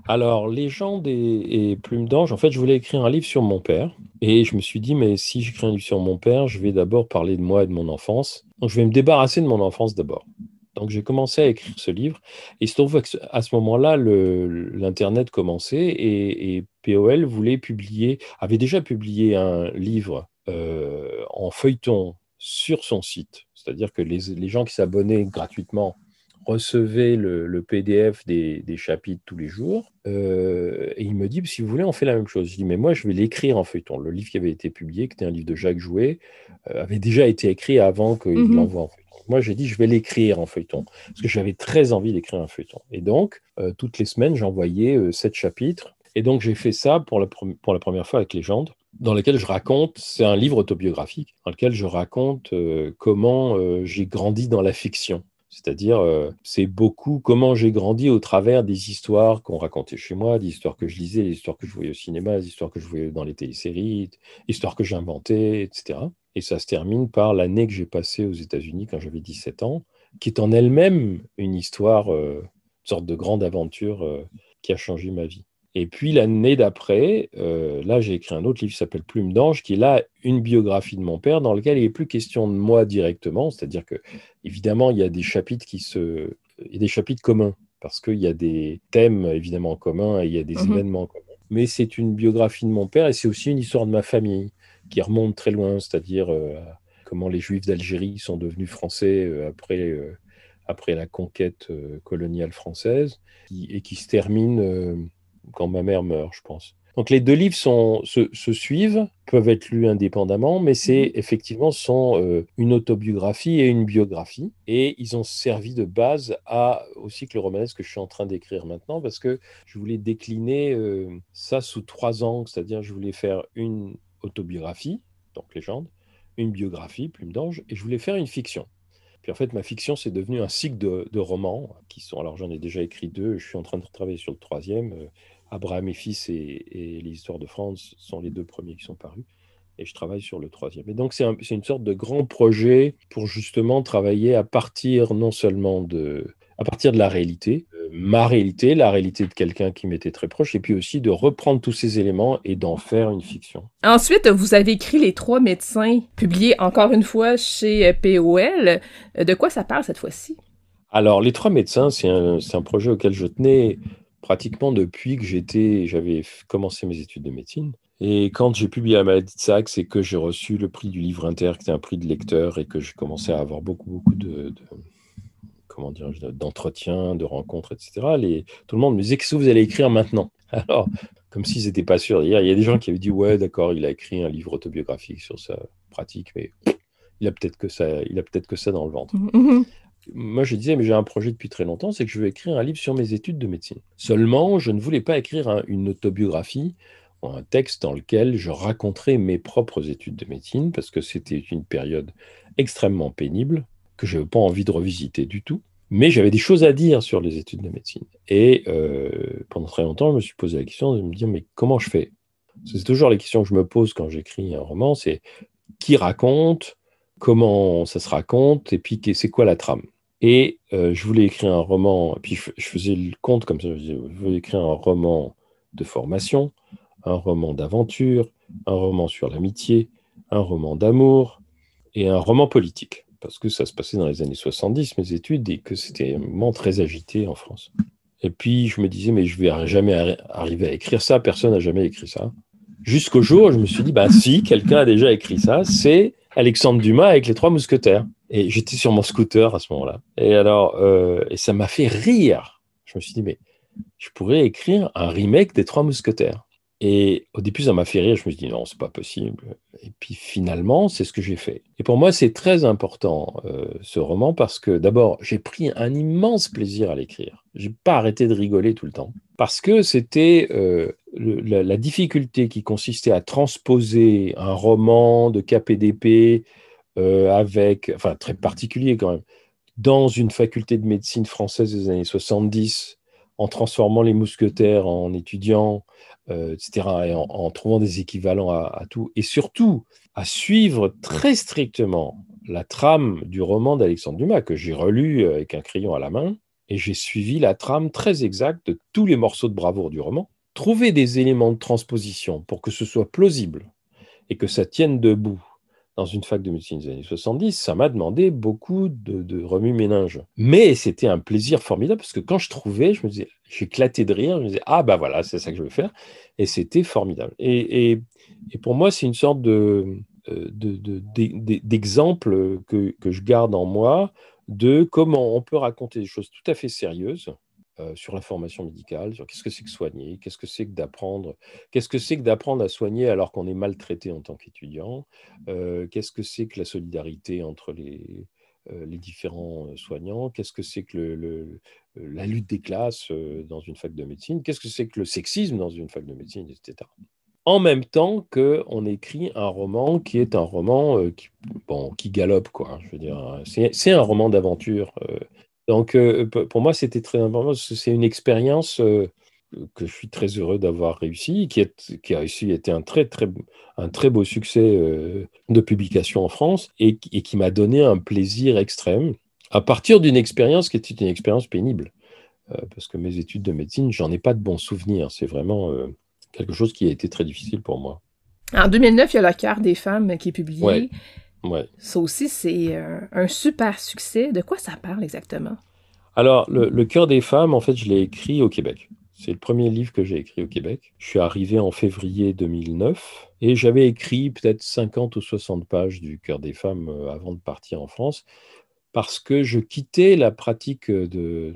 Alors, Légende et, et Plume d'ange, en fait, je voulais écrire un livre sur mon père. Et je me suis dit, mais si j'écris un livre sur mon père, je vais d'abord parler de moi et de mon enfance. Donc, je vais me débarrasser de mon enfance d'abord. Donc, j'ai commencé à écrire ce livre. Et il se trouve qu'à ce moment-là, l'Internet commençait et, POL voulait publier, avait déjà publié un livre euh, en feuilleton sur son site. C'est-à-dire que les, les gens qui s'abonnaient gratuitement recevaient le, PDF des, chapitres tous les jours. Euh, et il me dit, si vous voulez, on fait la même chose. Je dis, mais moi, je vais l'écrire en feuilleton. Le livre qui avait été publié, qui était un livre de Jacques Jouet, euh, avait déjà été écrit avant qu'il mhm. l'envoie en feuilleton. Moi, j'ai dit, je vais l'écrire en feuilleton, parce que j'avais très envie d'écrire un feuilleton. Et donc, euh, toutes les semaines, j'envoyais sept chapitres. Et donc, j'ai fait ça pour la, première fois avec Légende dans lequel je raconte, c'est un livre autobiographique, dans lequel je raconte comment j'ai grandi dans la fiction. C'est-à-dire, euh, c'est beaucoup comment j'ai grandi au travers des histoires qu'on racontait chez moi, des histoires que je lisais, des histoires que je voyais au cinéma, des histoires que je voyais dans les téléséries, des histoires que j'inventais, etc. Et ça se termine par l'année que j'ai passée aux États-Unis quand j'avais 17 ans, qui est en elle-même une histoire, euh, une sorte de grande aventure euh, qui a changé ma vie. Et puis l'année d'après, euh, là j'ai écrit un autre livre qui s'appelle Plume d'ange, qui est là une biographie de mon père, dans lequel il n'est plus question de moi directement, c'est-à-dire que évidemment il y a des chapitres qui se, il y a des chapitres communs parce qu'il y a des thèmes évidemment communs et il y a des mhm. événements communs. Mais c'est une biographie de mon père et c'est aussi une histoire de ma famille. Qui remonte très loin, c'est-à-dire comment les Juifs d'Algérie sont devenus français après, après la conquête coloniale française, et qui se termine quand ma mère meurt, je pense. Donc les deux livres se, suivent, peuvent être lus indépendamment, mais c'est mhm. effectivement sont euh, une autobiographie et une biographie, et ils ont servi de base à au cycle romanesque que je suis en train d'écrire maintenant, parce que je voulais décliner euh, ça sous trois angles, c'est-à-dire je voulais faire une autobiographie, donc légende, une biographie, Plume d'ange, et je voulais faire une fiction. Puis en fait, ma fiction, c'est devenu un cycle de, romans qui sont. Alors, j'en ai déjà écrit deux, je suis en train de travailler sur le troisième. Euh, Abraham et Fils et, les histoires de France sont les deux premiers qui sont parus. Et je travaille sur le troisième. Et donc, c'est une sorte de grand projet pour justement travailler à partir non seulement de, à partir de la réalité, euh, ma réalité, la réalité de quelqu'un qui m'était très proche, et puis aussi de reprendre tous ces éléments et d'en faire une fiction. Ensuite, vous avez écrit Les Trois médecins, publié encore une fois chez POL. De quoi ça parle cette fois-ci? Alors, Les Trois médecins, c'est un, un, projet auquel je tenais pratiquement depuis que j'étais, j'avais commencé mes études de médecine. Et quand j'ai publié La maladie de Saxe et que j'ai reçu le prix du livre inter, qui était un prix de lecteur, et que j'ai commencé à avoir beaucoup, beaucoup de, comment dire, d'entretiens, de rencontres, etc., les, tout le monde me disait Qu'est-ce que vous allez écrire maintenant? <laughs> Alors, comme s'ils n'étaient pas sûrs. Il y a des gens qui avaient dit Ouais, d'accord, il a écrit un livre autobiographique sur sa pratique, mais il a peut-être que ça, il a peut-être que ça dans le ventre. Mmh, mmh moi, je disais, mais j'ai un projet depuis très longtemps, c'est que je veux écrire un livre sur mes études de médecine. Seulement, je ne voulais pas écrire une autobiographie ou un texte dans lequel je raconterais mes propres études de médecine, parce que c'était une période extrêmement pénible, que je n'avais pas envie de revisiter du tout. Mais j'avais des choses à dire sur les études de médecine. Et euh, pendant très longtemps, je me suis posé la question de me dire, mais comment je fais? C'est toujours la question que je me pose quand j'écris un roman, c'est qui raconte, comment ça se raconte, et puis c'est quoi la trame? Et euh, je voulais écrire un roman, et puis je, faisais le compte comme ça, je, voulais écrire un roman de formation, un roman d'aventure, un roman sur l'amitié, un roman d'amour et un roman politique. Parce que ça se passait dans les années 70, mes études, et que c'était un moment très agité en France. Et puis je me disais, mais je vais jamais arriver à écrire ça, personne n'a jamais écrit ça. Jusqu'au jour où je me suis dit, bah si, quelqu'un a déjà écrit ça, c'est Alexandre Dumas avec les trois mousquetaires. Et j'étais sur mon scooter à ce moment-là. Et alors, euh, et ça m'a fait rire. Je me suis dit, mais je pourrais écrire un remake des Trois Mousquetaires. Et au début, ça m'a fait rire. Je me suis dit, non, c'est pas possible. Et puis finalement, c'est ce que j'ai fait. Et pour moi, c'est très important, euh, ce roman, parce que d'abord, j'ai pris un immense plaisir à l'écrire. J'ai pas arrêté de rigoler tout le temps. Parce que c'était euh, la, difficulté qui consistait à transposer un roman de KPDP euh, avec, enfin très particulier quand même, dans une faculté de médecine française des années 70, en transformant les mousquetaires en étudiants, euh, etc., et en, trouvant des équivalents à, tout, et surtout à suivre très strictement la trame du roman d'Alexandre Dumas, que j'ai relu avec un crayon à la main, et j'ai suivi la trame très exacte de tous les morceaux de bravoure du roman. Trouver des éléments de transposition pour que ce soit plausible et que ça tienne debout dans une fac de médecine des années 70, ça m'a demandé beaucoup de, remue-méninge. Mais c'était un plaisir formidable parce que quand je trouvais, je me disais, j'éclatais de rire, je me disais, ah bah voilà, c'est ça que je veux faire. Et c'était formidable. Et, pour moi, c'est une sorte euh, d'exemple que je garde en moi de comment on peut raconter des choses tout à fait sérieuses euh, sur la formation médicale, sur qu'est-ce que c'est que soigner, qu'est-ce que c'est que d'apprendre, qu'est-ce que c'est que d'apprendre à soigner alors qu'on est maltraité en tant qu'étudiant, euh, qu'est-ce que c'est que la solidarité entre les, euh, les différents soignants, qu'est-ce que c'est que le, la lutte des classes dans une fac de médecine, qu'est-ce que c'est que le sexisme dans une fac de médecine, etc. En même temps qu'on écrit un roman qui est un roman qui, bon, qui galope, quoi. Je veux dire, c'est un roman d'aventure donc, euh, pour moi, c'était très important. C'est une expérience euh, que je suis très heureux d'avoir réussi, qui, qui a été un très, très, un très beau succès euh, de publication en France et, qui m'a donné un plaisir extrême à partir d'une expérience qui était une expérience pénible. parce que mes études de médecine, j'en ai pas de bons souvenirs. C'est vraiment quelque chose qui a été très difficile pour moi. En 2009, il y a Le cœur des femmes qui est publié. Ouais. Ouais. Ça aussi, c'est un, super succès. De quoi ça parle exactement? Alors, le, cœur des femmes, en fait, je l'ai écrit au Québec. C'est le premier livre que j'ai écrit au Québec. Je suis arrivé en février 2009 et j'avais écrit peut-être 50 ou 60 pages du Cœur des femmes euh, avant de partir en France parce que je quittais la pratique de,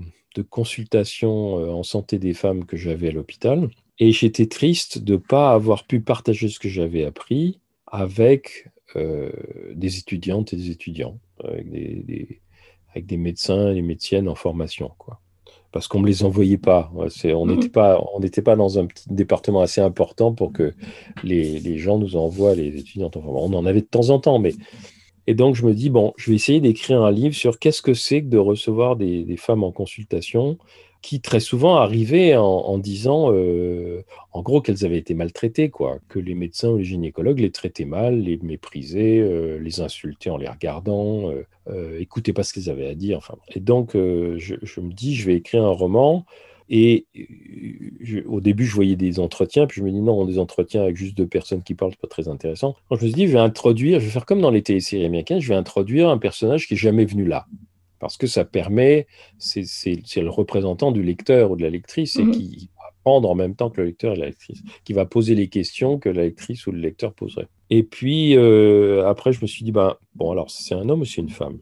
consultation euh, en santé des femmes que j'avais à l'hôpital et j'étais triste de ne pas avoir pu partager ce que j'avais appris avec euh, des étudiantes et des étudiants, avec des, avec des médecins et des médecines en formation. Quoi parce qu'on ne me les envoyait pas. on mhm. n'était pas, on n'était pas dans un petit département assez important pour que les, gens nous envoient les étudiants. on en avait de temps en temps, mais et donc je me dis bon, je vais essayer d'écrire un livre sur qu'est-ce que c'est que de recevoir des femmes en consultation qui très souvent arrivaient en, disant, euh, en gros, qu'elles avaient été maltraitées, quoi, que les médecins ou les gynécologues les traitaient mal, les méprisaient, euh, les insultaient en les regardant, euh, écoutaient pas ce qu'ils avaient à dire. Enfin, et donc, je, me dis, je vais écrire un roman. Et au début, je voyais des entretiens, puis je me dis non, des entretiens avec juste deux personnes qui parlent, c'est pas très intéressant. Je me suis dit, je vais introduire, je vais faire comme dans les téléséries américaines, je vais introduire un personnage qui est jamais venu là parce que ça permet, c'est le représentant du lecteur ou de la lectrice et mhm. qui va apprendre en même temps que le lecteur et la lectrice, qui va poser les questions que la lectrice ou le lecteur poserait. Et puis euh, après, je me suis dit, ben, bon, alors c'est un homme ou c'est une femme?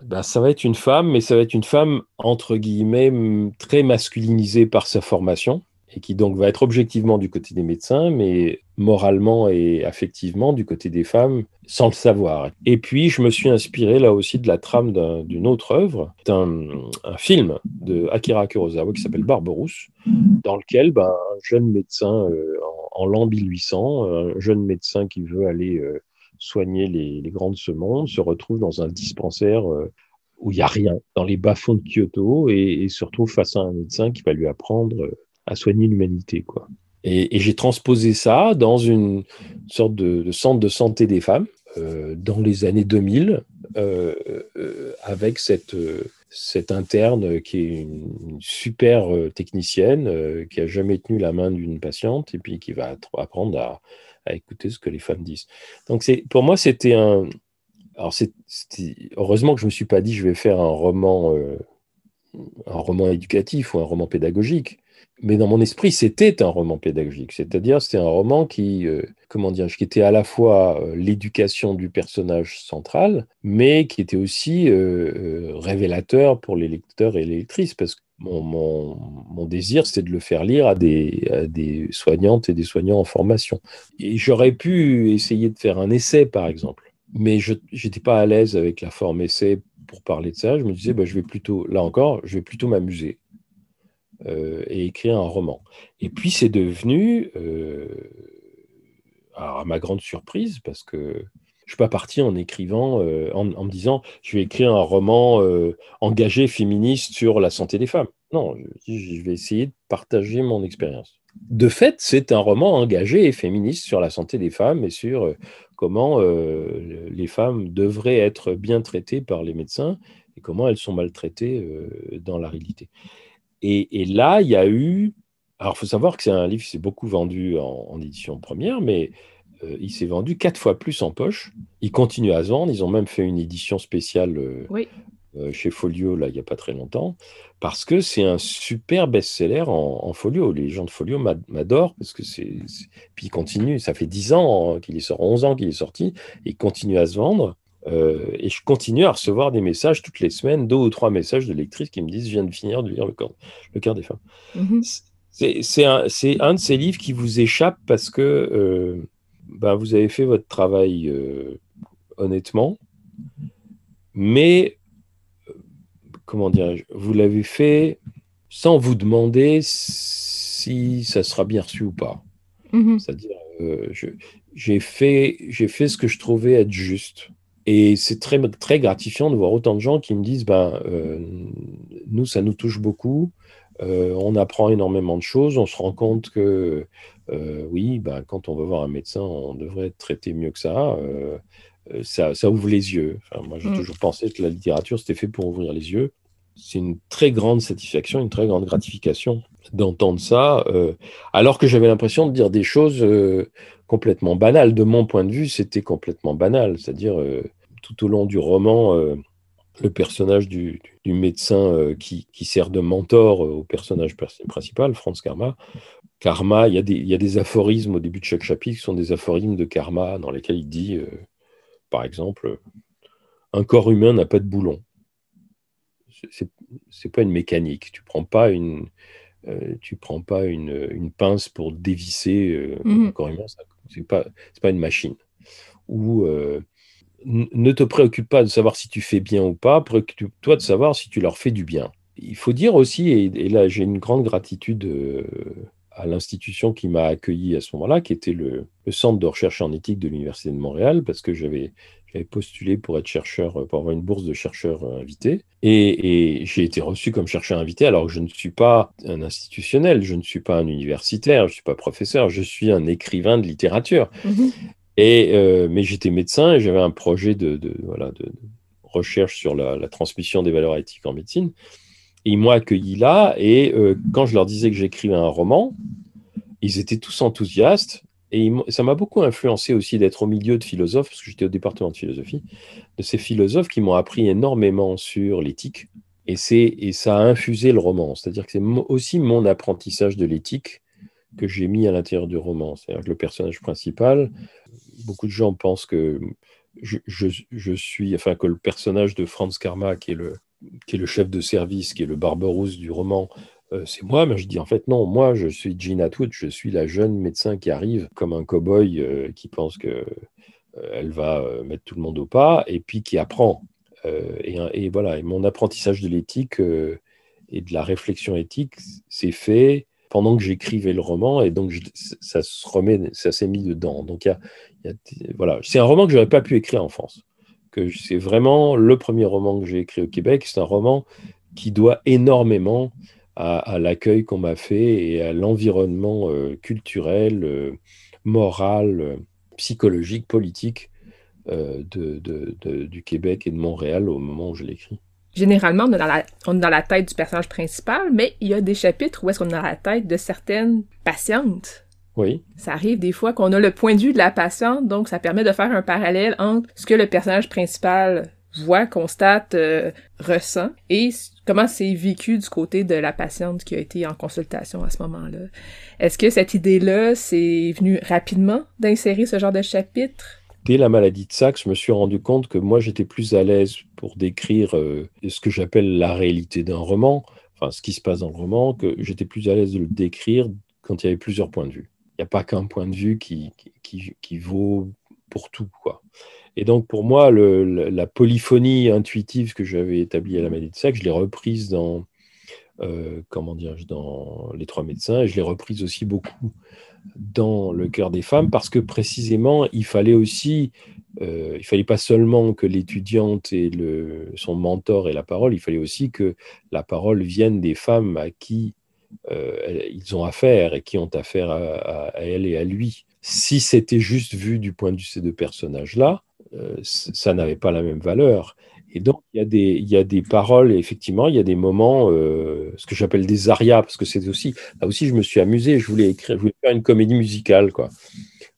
Ben, ça va être une femme, mais ça va être une femme, entre guillemets, très masculinisée par sa formation et qui donc va être objectivement du côté des médecins, mais moralement et affectivement du côté des femmes, sans le savoir. Et puis, je me suis inspiré là aussi de la trame d'une autre œuvre, un, un, film de Akira Kurosawa qui s'appelle Barberousse, dans lequel ben, un jeune médecin euh, en, l'an 1800, un jeune médecin qui veut aller euh, soigner les, ce monde, se retrouve dans un dispensaire euh, où il n'y a rien, dans les bas-fonds de Kyoto, et, et, se retrouve face à un médecin qui va lui apprendre à soigner l'humanité. quoi. Et, j'ai transposé ça dans une sorte de, centre de santé des femmes euh, dans les années 2000 euh, euh, avec cette, cette interne qui est une, super technicienne qui a jamais tenu la main d'une patiente et puis qui va apprendre à, écouter ce que les femmes disent. Donc pour moi c'était un alors c'est heureusement que je me suis pas dit je vais faire un roman un roman éducatif ou un roman pédagogique mais dans mon esprit, c'était un roman pédagogique. C'est-à-dire, c'est un roman qui, euh, comment dire, qui était à la fois euh, l'éducation du personnage central, mais qui était aussi euh, révélateur pour les lecteurs et les lectrices, parce que mon, désir, c'était de le faire lire à des, à des soignantes et des soignants en formation. Et j'aurais pu essayer de faire un essai, par exemple, mais je n'étais pas à l'aise avec la forme essai pour parler de ça. Je me disais, bah, je vais plutôt, là encore, je vais plutôt m'amuser. Euh, et écrire un roman. Et puis c'est devenu, euh, à ma grande surprise, parce que je ne suis pas parti en écrivant, euh, en, me disant, je vais écrire un roman engagé féministe sur la santé des femmes. Non, je, je vais essayer de partager mon expérience. De fait, c'est un roman engagé et féministe sur la santé des femmes et sur comment les femmes devraient être bien traitées par les médecins et comment elles sont maltraitées dans la réalité. Et, là, il y a eu. Alors, il faut savoir que c'est un livre qui s'est beaucoup vendu en, édition première, mais euh, il s'est vendu quatre fois plus en poche. Il continue à se vendre. Ils ont même fait une édition spéciale euh, euh, chez Folio, là, il n'y a pas très longtemps, parce que c'est un super best-seller en, folio. Les gens de folio m'adorent, parce que c'est. Puis il continue. Ça fait 10 ans qu'il est sorti, 11 ans qu'il est sorti, et il continue à se vendre. Euh, et je continue à recevoir des messages toutes les semaines, deux ou trois messages de lectrices qui me disent Je viens de finir de lire Le cœur, le cœur des femmes. Mhm. C'est un, un, de ces livres qui vous échappe parce que euh, ben, vous avez fait votre travail euh, honnêtement, mais comment dirais-je Vous l'avez fait sans vous demander si ça sera bien reçu ou pas. Mhm. C'est-à-dire, j'ai fait, fait ce que je trouvais être juste. Et c'est très, très gratifiant de voir autant de gens qui me disent ben, euh, nous, ça nous touche beaucoup, euh, on apprend énormément de choses, on se rend compte que euh, oui, ben, quand on va voir un médecin, on devrait être traité mieux que ça. Ça, ça, ouvre les yeux. Enfin, moi, j'ai mm. toujours pensé que la littérature, c'était fait pour ouvrir les yeux. C'est une très grande satisfaction, une très grande gratification d'entendre ça, alors que j'avais l'impression de dire des choses complètement banal. De mon point de vue, c'était complètement banal. C'est-à-dire, euh, tout au long du roman, euh, le personnage du, médecin euh, qui, sert de mentor au personnage principal, Franz Karma. Karma, il y, a des, aphorismes au début de chaque chapitre qui sont des aphorismes de Karma dans lesquels il dit, par exemple, un corps humain n'a pas de boulon. C'est pas une mécanique. Tu prends pas une, euh, tu prends pas une, pince pour dévisser euh, mhm. C'est pas, pas une machine. Ou euh, ne te préoccupe pas de savoir si tu fais bien ou pas, préoccupe-toi de savoir si tu leur fais du bien. Il faut dire aussi, et, là j'ai une grande gratitude à l'institution qui m'a accueilli à ce moment-là, qui était le, le, centre de recherche en éthique de l'Université de Montréal, parce que j'avais j'avais postulé pour être chercheur, euh, pour avoir une bourse de chercheur euh, invité. Et, j'ai été reçu comme chercheur invité alors que je ne suis pas un institutionnel, je ne suis pas un universitaire, je ne suis pas professeur, je suis un écrivain de littérature. Mhm. Et, euh, mais j'étais médecin et j'avais un projet de, voilà, de, recherche sur la, transmission des valeurs éthiques en médecine. Et ils m'ont accueilli là et quand je leur disais que j'écrivais un roman, ils étaient tous enthousiastes et ça m'a beaucoup influencé aussi d'être au milieu de philosophes, parce que j'étais au département de philosophie, de ces philosophes qui m'ont appris énormément sur l'éthique. Et, et ça a infusé le roman. C'est-à-dire que c'est aussi mon apprentissage de l'éthique que j'ai mis à l'intérieur du roman. C'est-à-dire que le personnage principal, beaucoup de gens pensent que je, je, suis, enfin, que le personnage de Franz Karma, qui est le, qui est le chef de service, qui est le Barberousse du roman, euh, c'est moi, mais je dis en fait non, moi je suis Jean Atwood, je suis la jeune médecin qui arrive comme un cow-boy euh, qui pense qu'elle euh, va mettre tout le monde au pas et puis qui apprend. Et, voilà, mon apprentissage de l'éthique et de la réflexion éthique s'est fait pendant que j'écrivais le roman et donc ça se remet, ça s'est mis dedans. Donc voilà, c'est un roman que j'aurais pas pu écrire en France. Que c'est vraiment le premier roman que j'ai écrit au Québec. C'est un roman qui doit énormément à, l'accueil qu'on m'a fait et à l'environnement euh, culturel, euh, moral, euh, psychologique, politique de, du Québec et de Montréal au moment où je l'écris. Généralement, on est, dans la, on est dans la tête du personnage principal, mais il y a des chapitres où est-ce qu'on est dans la tête de certaines patientes. Oui. Ça arrive des fois qu'on a le point de vue de la patiente, donc ça permet de faire un parallèle entre ce que le personnage principal voit, constate, ressent, et comment c'est vécu du côté de la patiente qui a été en consultation à ce moment-là? Est-ce que cette idée-là, c'est venu rapidement d'insérer ce genre de chapitre? Dès la maladie de Saxe, je me suis rendu compte que moi, j'étais plus à l'aise pour décrire euh, ce que j'appelle la réalité d'un roman, enfin ce qui se passe dans le roman, que j'étais plus à l'aise de le décrire quand il y avait plusieurs points de vue. Il n'y a pas qu'un point de vue qui, qui, qui vaut pour tout, quoi. Et donc, pour moi, la polyphonie intuitive que j'avais établie à la maladie Sac, je l'ai reprise dans, euh, comment dire, dans Les Trois médecins, et je l'ai reprise aussi beaucoup dans Le cœur des femmes, parce que précisément, il fallait aussi, euh, il fallait pas seulement que l'étudiante et le, son mentor ait la parole, il fallait aussi que la parole vienne des femmes à qui euh, ils ont affaire et qui ont affaire à, à elle et à lui. Si c'était juste vu du point de vue de ces deux personnages-là, euh, ça n'avait pas la même valeur. Et donc, il y, a des, il y a des paroles, et effectivement, il y a des moments, euh, ce que j'appelle des arias, parce que c'est aussi, là aussi, je me suis amusé, je voulais écrire, je voulais faire une comédie musicale, quoi,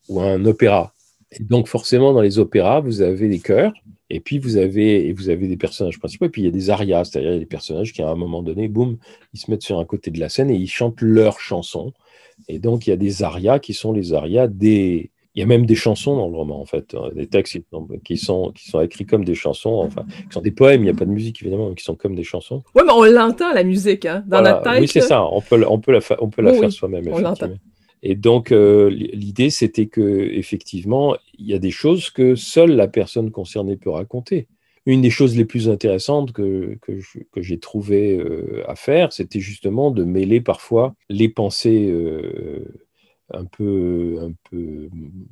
ou un opéra. Et donc, forcément, dans les opéras, vous avez des chœurs, et puis vous avez, et vous avez des personnages principaux, et puis il y a des arias, c'est-à-dire des personnages qui, à un moment donné, boum, ils se mettent sur un côté de la scène et ils chantent leur chanson. Et donc, il y a des arias qui sont les arias des, il y a même des chansons dans le roman, en fait, hein, des textes qui sont, qui sont écrits comme des chansons, enfin, qui sont des poèmes, il n'y a pas de musique évidemment, mais qui sont comme des chansons. Oui, mais on l'entend la musique, hein, dans notre tête. Oui, c'est ça, on peut, on peut la, on peut la faire soi-même. On l'entend. Et donc, euh, l'idée, c'était que effectivement, il y a des choses que seule la personne concernée peut raconter. Une des choses les plus intéressantes que, que, j'ai trouvé euh, à faire, c'était justement de mêler parfois les pensées euh, un peu, un peu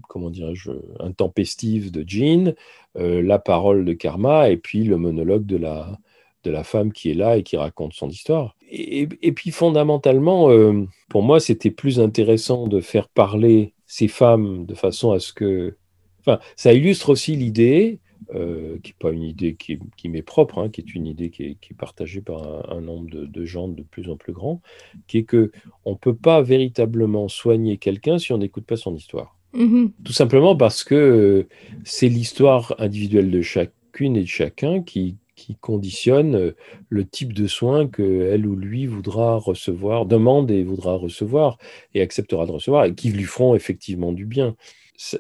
comment dirais-je, intempestive de Jean, euh, la parole de Karma et puis le monologue de la, de la femme qui est là et qui raconte son histoire. Et, puis fondamentalement, euh, pour moi, c'était plus intéressant de faire parler ces femmes de façon à ce que... Enfin, ça illustre aussi l'idée euh, qui n'est pas une idée qui, m'est propre, hein, qui est une idée qui est, partagée par un, nombre de, gens de plus en plus grand, qui est que on ne peut pas véritablement soigner quelqu'un si on n'écoute pas son histoire. Mm-hmm. Tout simplement parce que c'est l'histoire individuelle de chacune et de chacun qui, qui conditionne le type de soins que elle ou lui voudra recevoir, demande et voudra recevoir et acceptera de recevoir et qui lui feront effectivement du bien.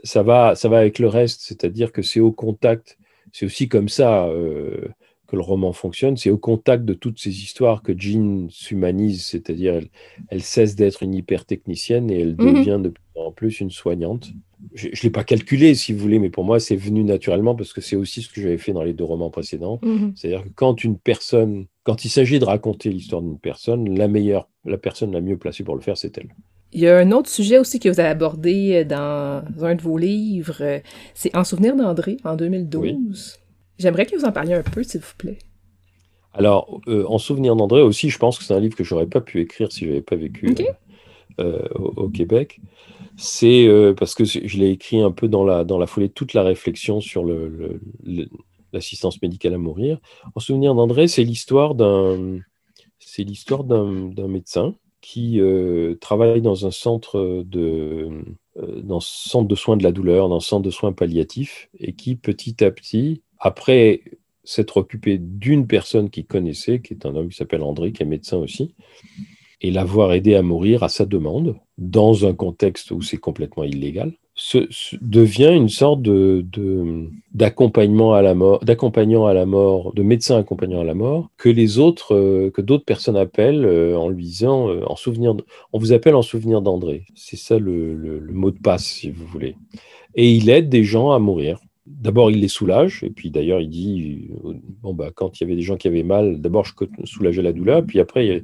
Ça, va, ça va avec le reste, c'est-à-dire que c'est au contact, c'est aussi comme ça euh, que le roman fonctionne, c'est au contact de toutes ces histoires que Jean s'humanise, c'est-à-dire elle, cesse d'être une hyper-technicienne et elle mhm. devient de plus en plus une soignante je ne l'ai pas calculé, si vous voulez, mais pour moi, c'est venu naturellement parce que c'est aussi ce que j'avais fait dans les deux romans précédents. Mhm. C'est-à-dire que quand une personne, quand il s'agit de raconter l'histoire d'une personne, la meilleure, la personne la mieux placée pour le faire, c'est elle. Il y a un autre sujet aussi que vous avez abordé dans un de vos livres, c'est En souvenir d'André, en 2012. J'aimerais que vous en parliez un peu, s'il vous plaît. Alors, euh, En souvenir d'André aussi, je pense que c'est un livre que j'aurais pas pu écrire si je n'avais pas vécu euh, euh, au, Québec c'est euh, parce que je l'ai écrit un peu dans la, dans la foulée, toute la réflexion sur l'assistance médicale à mourir. En souvenir d'André, c'est l'histoire d'un, c'est l'histoire d'un, médecin qui euh, travaille dans un centre de, euh, centre de soins de la douleur, dans un centre de soins palliatifs, et qui petit à petit, après s'être occupé d'une personne qu'il connaissait, qui est un homme qui s'appelle André, qui est médecin aussi, et l'avoir aidé à mourir à sa demande, dans un contexte où c'est complètement illégal, devient une sorte de, d'accompagnement à la mort, d'accompagnant à la mot, de médecin accompagnant à la mort, que les autres, euh, que d'autres personnes appellent euh, en lui disant, euh, en souvenir, on vous appelle en souvenir d'André. C'est ça le, mot de passe, si vous voulez. Et il aide des gens à mourir D'abord, il les soulage, et puis d'ailleurs, il dit bon, bah, quand il y avait des gens qui avaient mal, d'abord, je soulageais la douleur, puis après,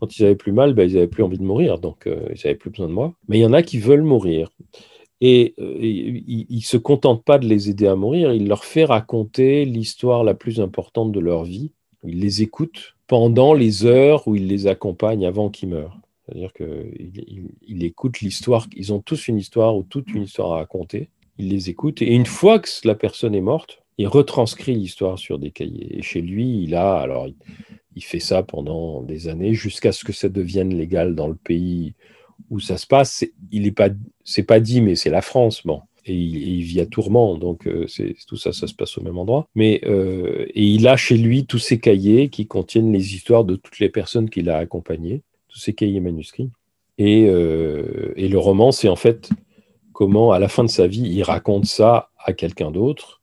quand ils avaient plus mal, bah, ils n'avaient plus envie de mourir, donc ils n'avaient plus besoin de moi. Mais il y en a qui veulent mourir. Et, euh, il ne se contente pas de les aider à mourir, il leur fait raconter l'histoire la plus importante de leur vie. Il les écoute pendant les heures où il les accompagne avant qu'ils meurent. C'est-à-dire qu'il il écoute l'histoire, ils ont tous une histoire ou toute une histoire à raconter il les écoute, et une fois que la personne est morte, il retranscrit l'histoire sur des cahiers. Et chez lui, il a, alors, il, fait ça pendant des années jusqu'à ce que ça devienne légal dans le pays où ça se passe. Il c'est pas dit, mais c'est la France, bon. Et il, vit à Tourment, donc euh, tout ça, ça se passe au même endroit. Mais euh, et il a chez lui tous ces cahiers qui contiennent les histoires de toutes les personnes qu'il a accompagnées, tous ces cahiers manuscrits. Et, euh, et le roman, c'est en fait comment, à la fin de sa vie, il raconte ça à quelqu'un d'autre,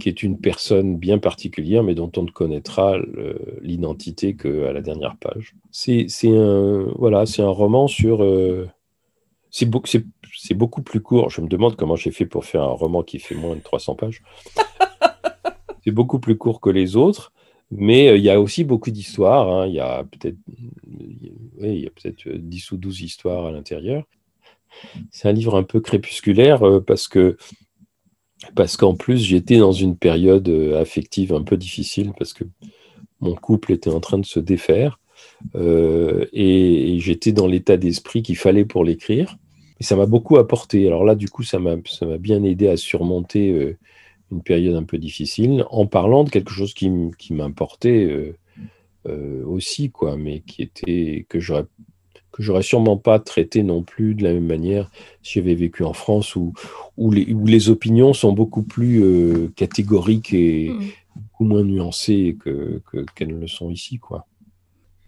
qui est une personne bien particulière, mais dont on ne connaîtra l'identité qu'à la dernière page. C'est un, voilà, un roman sur... Euh, c'est beaucoup plus court. Je me demande comment j'ai fait pour faire un roman qui fait moins de 300 pages. <laughs> c'est beaucoup plus court que les autres, mais euh, il y a aussi beaucoup d'histoires. Hein. Il y a peut-être oui, peut 10 ou 12 histoires à l'intérieur c'est un livre un peu crépusculaire euh, parce que parce qu'en plus j'étais dans une période euh, affective un peu difficile parce que mon couple était en train de se défaire euh, et, j'étais dans l'état d'esprit qu'il fallait pour l'écrire et ça m'a beaucoup apporté. Alors là du coup ça m'a bien aidé à surmonter une période un peu difficile en parlant de quelque chose qui, qui m'importait aussi quoi mais qui était que j'aurais que j'aurais sûrement pas traité non plus de la même manière si j'avais vécu en France où, où, les, où les opinions sont beaucoup plus euh, catégoriques et mm. beaucoup moins nuancées que, qu'elles ne le sont ici. quoi.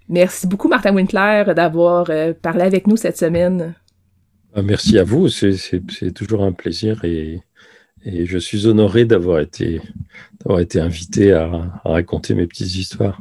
Merci beaucoup, Martin Winkler, d'avoir euh, parlé avec nous cette semaine. Ah, merci à vous, c'est, toujours un plaisir et, et je suis honoré d'avoir été, d'avoir été invité à, à raconter mes petites histoires.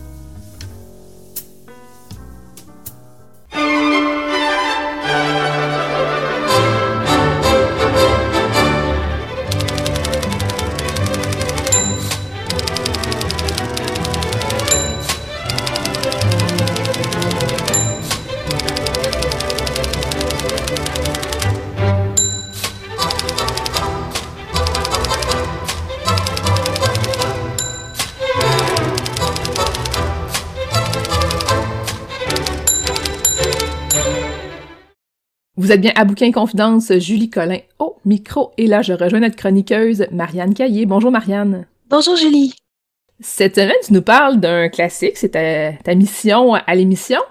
Vous êtes bien à Bouquin Confidence, Julie Collin au micro. Et là, je rejoins notre chroniqueuse, Marianne Caillé. Bonjour, Marianne. Bonjour, Julie. Cette semaine, tu nous parles d'un classique. C'est ta, mission à l'émission.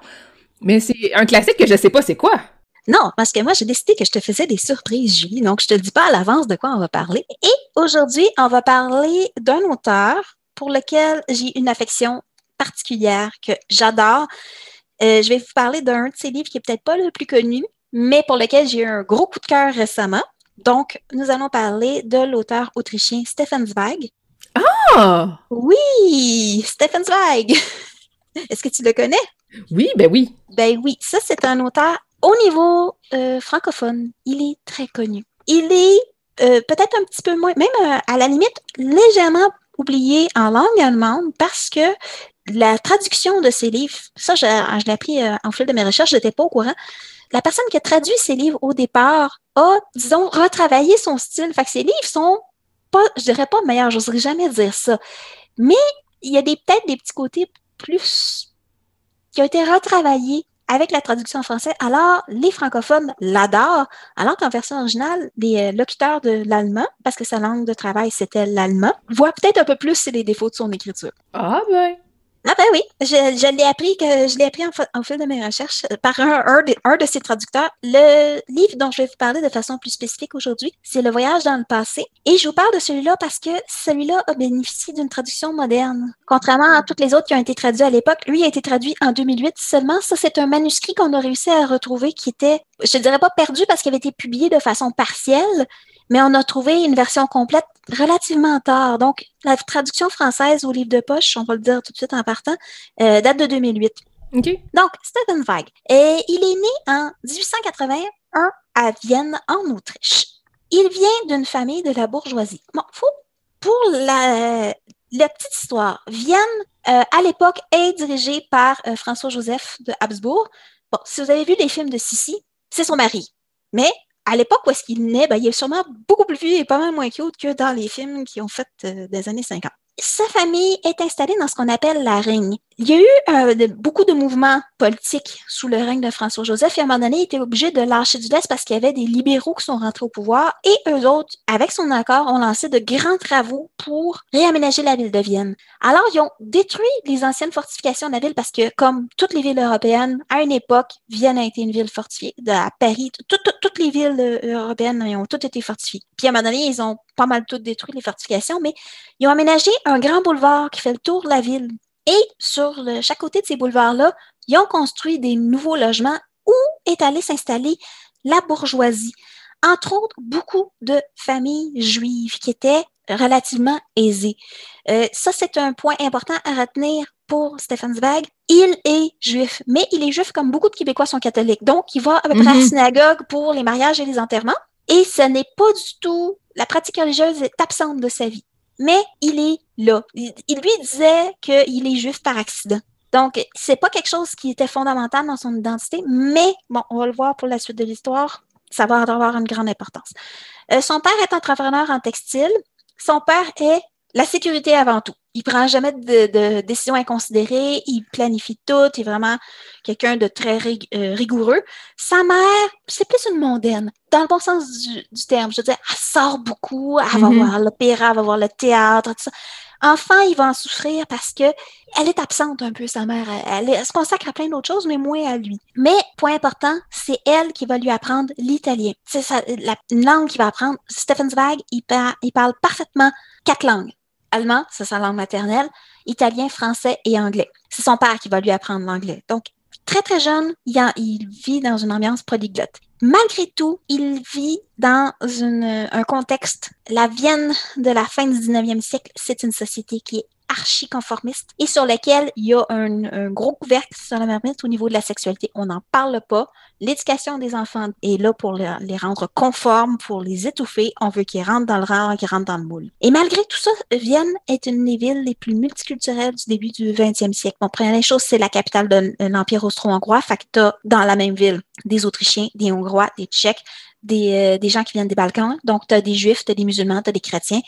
Mais c'est un classique que je sais pas c'est quoi. Non, parce que moi, j'ai décidé que je te faisais des surprises, Julie. Donc, je te dis pas à l'avance de quoi on va parler. Et aujourd'hui, on va parler d'un auteur pour lequel j'ai une affection particulière que j'adore. Euh, je vais vous parler d'un de ses livres qui est peut-être pas le plus connu, mais pour lequel j'ai eu un gros coup de cœur récemment. Donc, nous allons parler de l'auteur autrichien Stefan Zweig. Ah! Oui! Stefan Zweig! <laughs> Est-ce que tu le connais? Oui, ben oui. Ben oui, ça c'est un auteur au niveau euh, francophone. Il est très connu. Il est euh, peut-être un petit peu moins, même euh, à la limite, légèrement oublié en langue allemande parce que la traduction de ses livres, ça je, je l'ai appris en fil de mes recherches, je n'étais pas au courant la personne qui a traduit ces livres au départ a, disons, retravaillé son style. Fait que ses livres sont pas, je dirais pas meilleurs, j'oserais jamais dire ça. Mais il y a peut-être des petits côtés plus qui ont été retravaillés avec la traduction en français. Alors, les francophones l'adorent, alors qu'en version originale, les euh, locuteurs de l'allemand, parce que sa langue de travail, c'était l'allemand, voient peut-être un peu plus les défauts de son écriture. Ah ben, ah ben oui, je, l'ai appris que je l'ai appris en, fil de mes recherches euh, par un, de, un, ses traducteurs. Le livre dont je vais vous parler de façon plus spécifique aujourd'hui, c'est Le voyage dans le passé. Et je vous parle de celui-là parce que celui-là a bénéficié d'une traduction moderne. Contrairement à toutes les autres qui ont été traduits à l'époque, lui a été traduit en 2008 seulement. Ça, c'est un manuscrit qu'on a réussi à retrouver qui était, je dirais pas perdu parce qu'il avait été publié de façon partielle, mais on a trouvé une version complète relativement tard. Donc, la traduction française au livre de poche, on va le dire tout de suite en partant, euh, date de 2008. Donc, Stephen Zweig, et il est né en 1881 à Vienne, en Autriche. Il vient d'une famille de la bourgeoisie. Bon, faut, pour la, la petite histoire, Vienne, euh, à l'époque, est dirigée par euh, François-Joseph de Habsbourg. Bon, si vous avez vu les films de Sissi, c'est son mari. Mais à l'époque où est-ce qu'il naît, ben, il est sûrement beaucoup plus vieux et pas mal moins cute que dans les films qui ont fait euh, des années 50 sa famille est installée dans ce qu'on appelle la Rigne. Il y a eu euh, beaucoup de mouvements politiques sous le règne de François-Joseph et à un moment donné, il était obligé de lâcher du lest parce qu'il y avait des libéraux qui sont rentrés au pouvoir et eux autres, avec son accord, ont lancé de grands travaux pour réaménager la ville de Vienne. Alors, ils ont détruit les anciennes fortifications de la ville parce que, comme toutes les villes européennes, à une époque, Vienne a été une ville fortifiée. À Paris, toutes les villes euh, européennes ont toutes été fortifiées. Puis à un moment donné, ils ont pas mal toutes détruit les fortifications, mais ils ont aménagé un grand boulevard qui fait le tour de la ville. Et sur chaque côté de ces boulevards-là, ils ont construit des nouveaux logements où est allée s'installer la bourgeoisie. Entre autres, beaucoup de familles juives qui étaient relativement aisées. Euh, ça, c'est un point important à retenir pour Stefan Zweig. Il est juif, mais il est juif comme beaucoup de Québécois sont catholiques. Donc, il va à peu près à la synagogue pour les mariages et les enterrements. Et ce n'est pas du tout, la pratique religieuse est absente de sa vie mais il est là. Il, lui disait qu'il est juif par accident. Donc, c'est pas quelque chose qui était fondamental dans son identité, mais bon, on va le voir pour la suite de l'histoire, ça va avoir une grande importance. Euh, son père est entrepreneur en textile. Son père est la sécurité avant tout. Il prend jamais de, décisions inconsidérées, il planifie tout, il est vraiment quelqu'un de très euh, rigoureux. Sa mère, c'est plus une mondaine, dans le bon sens du, terme. Je veux dire, elle sort beaucoup, elle va mm-hmm. voir l'opéra, elle va voir le théâtre, tout ça. Enfin, il va en souffrir parce que elle est absente un peu, sa mère. Elle, se consacre à plein d'autres choses, mais moins à lui. Mais, point important, c'est elle qui va lui apprendre l'italien. C'est la langue qu'il va apprendre. Stephen Zweig, il, il parle parfaitement quatre langues allemand, c'est sa langue maternelle, italien, français et anglais. C'est son père qui va lui apprendre l'anglais. Donc, très, très jeune, il, vit dans une ambiance polyglotte. Malgré tout, il vit dans un contexte, la Vienne de la fin du 19e siècle, c'est une société qui est archi-conformiste et sur lequel il y a un, gros couvercle sur la marmite au niveau de la sexualité. On n'en parle pas. L'éducation des enfants est là pour les, rendre conformes, pour les étouffer. On veut qu'ils rentrent dans le rang, qu'ils rentrent dans le moule. Et malgré tout ça, Vienne est une des villes les plus multiculturelles du début du 20e siècle. Bon, première chose, c'est la capitale de l'Empire austro-hongrois. Fait que dans la même ville des Autrichiens, des Hongrois, des Tchèques, des, euh, gens qui viennent des Balkans. Donc, tu as des Juifs, tu as des musulmans, tu as des chrétiens,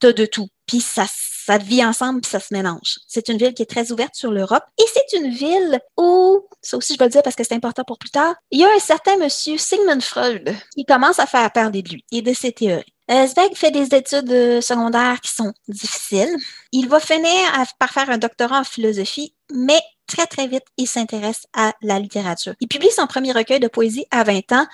tu as de tout. Puis ça Ça vit ensemble puis ça se mélange. C'est une ville qui est très ouverte sur l'Europe et c'est une ville où, ça aussi je vais le dire parce que c'est important pour plus tard, il y a un certain monsieur Sigmund Freud qui commence à faire parler de lui et de ses théories. Euh, Zweig fait des études euh, secondaires qui sont difficiles. Il va finir par faire un doctorat en philosophie, mais très, très vite, il s'intéresse à la littérature. Il publie son premier recueil de poésie à 20 ans,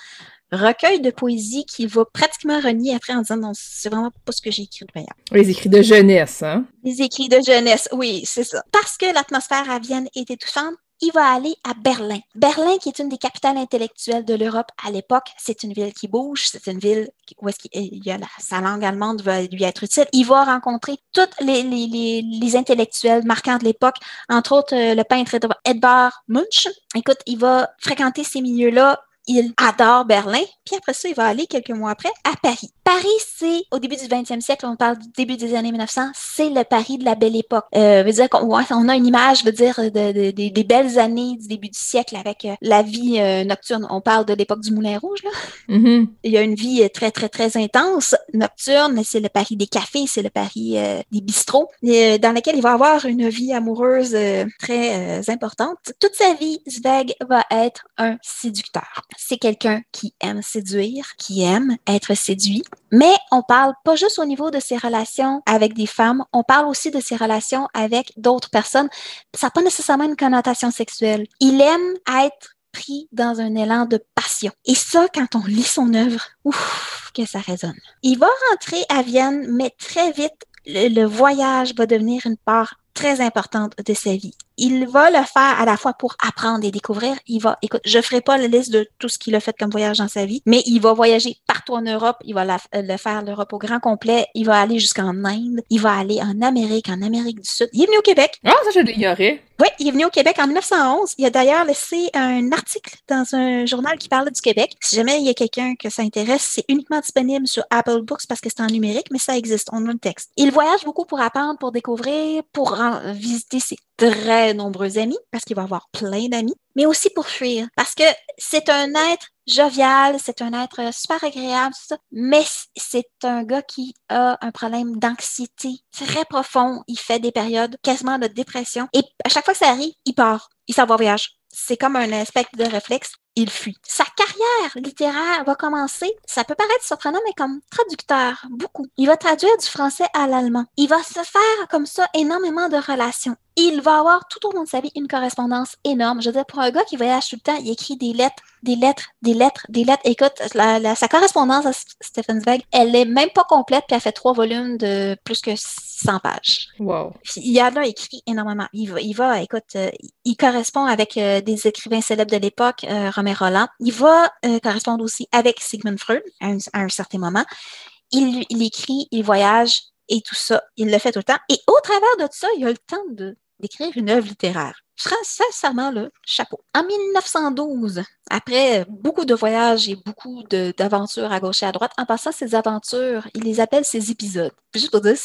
recueil de poésie qu'il va pratiquement renier après en disant non, c'est vraiment pas ce que j'ai écrit de Les écrits de jeunesse, hein? Les écrits de jeunesse, oui, c'est ça. Parce que l'atmosphère à Vienne est étouffante, il va aller à Berlin. Berlin, qui est une des capitales intellectuelles de l'Europe à l'époque, c'est une ville qui bouge, c'est une ville où est-ce qu'il y a sa langue allemande va lui être utile. Il va rencontrer tous les, les, les, intellectuels marquants de l'époque, entre autres euh, le peintre Edvard Munch. Écoute, il va fréquenter ces milieux-là, il adore Berlin, puis après ça, il va aller quelques mois après à Paris. Paris, c'est au début du 20e siècle, on parle du début des années 1900, c'est le Paris de la belle époque. Euh, veut dire qu'on on a une image, veut dire, de, des belles années du début du siècle avec euh, la vie euh, nocturne. On parle de l'époque du Moulin Rouge, là. Mm-hmm. Il y a une vie euh, très, très, très intense, nocturne. C'est le Paris des cafés, c'est le Paris des bistrots, dans lequel il va avoir une vie amoureuse très importante. Toute sa vie, Zweig va être un séducteur. C'est quelqu'un qui aime séduire, qui aime être séduit. Mais on parle pas juste au niveau de ses relations avec des femmes, on parle aussi de ses relations avec d'autres personnes. Ça n'a pas nécessairement une connotation sexuelle. Il aime être pris dans un élan de passion. Et ça, quand on lit son œuvre, ouf, que ça résonne. Il va rentrer à Vienne, mais très vite, le, voyage va devenir une part très importante de sa vie il va le faire à la fois pour apprendre et découvrir. Il va, écoute, je ferai pas la liste de tout ce qu'il a fait comme voyage dans sa vie, mais il va voyager partout en Europe. Il va le faire l'Europe au grand complet. Il va aller jusqu'en Inde. Il va aller en Amérique, en Amérique du Sud. Il est venu au Québec. Ah, ça, je l'ignorais. Oui, il est venu au Québec en 1911. Il a d'ailleurs laissé un article dans un journal qui parle du Québec. Si jamais il y a quelqu'un que ça intéresse, c'est uniquement disponible sur Apple Books parce que c'est en numérique, mais ça existe. On a le texte. Il voyage beaucoup pour apprendre, pour découvrir, pour visiter ses très nombreux amis parce qu'il va avoir plein d'amis, mais aussi pour fuir parce que c'est un être jovial, c'est un être super agréable, mais c'est un gars qui a un problème d'anxiété très profond. Il fait des périodes quasiment de dépression et à chaque fois que ça arrive, il part, il s'en va voyage. C'est comme un aspect de réflexe il fuit. Sa carrière littéraire va commencer, ça peut paraître surprenant, mais comme traducteur, beaucoup. Il va traduire du français à l'allemand. Il va se faire comme ça énormément de relations. Il va avoir tout au long de sa vie une correspondance énorme. Je veux dire, pour un gars qui voyage tout le temps, il écrit des lettres, des lettres, des lettres, des lettres. Écoute, sa correspondance à Stephen Zweig, elle est même pas complète, puis elle fait trois volumes de plus que 100 pages. Wow. Il y a là écrit énormément. Il va, il va écoute, euh, il correspond avec euh, des écrivains célèbres de l'époque, euh, Roland. Il va euh, correspondre aussi avec Sigmund Freud à un, certain moment. Il, écrit, il voyage et tout ça. Il le fait tout le temps. Et au travers de tout ça, il a le temps d'écrire une œuvre littéraire. Sincèrement, le chapeau. En 1912, après beaucoup de voyages et beaucoup d'aventures à gauche et à droite, en passant ses aventures, il les appelle ses épisodes. Juste pour dire,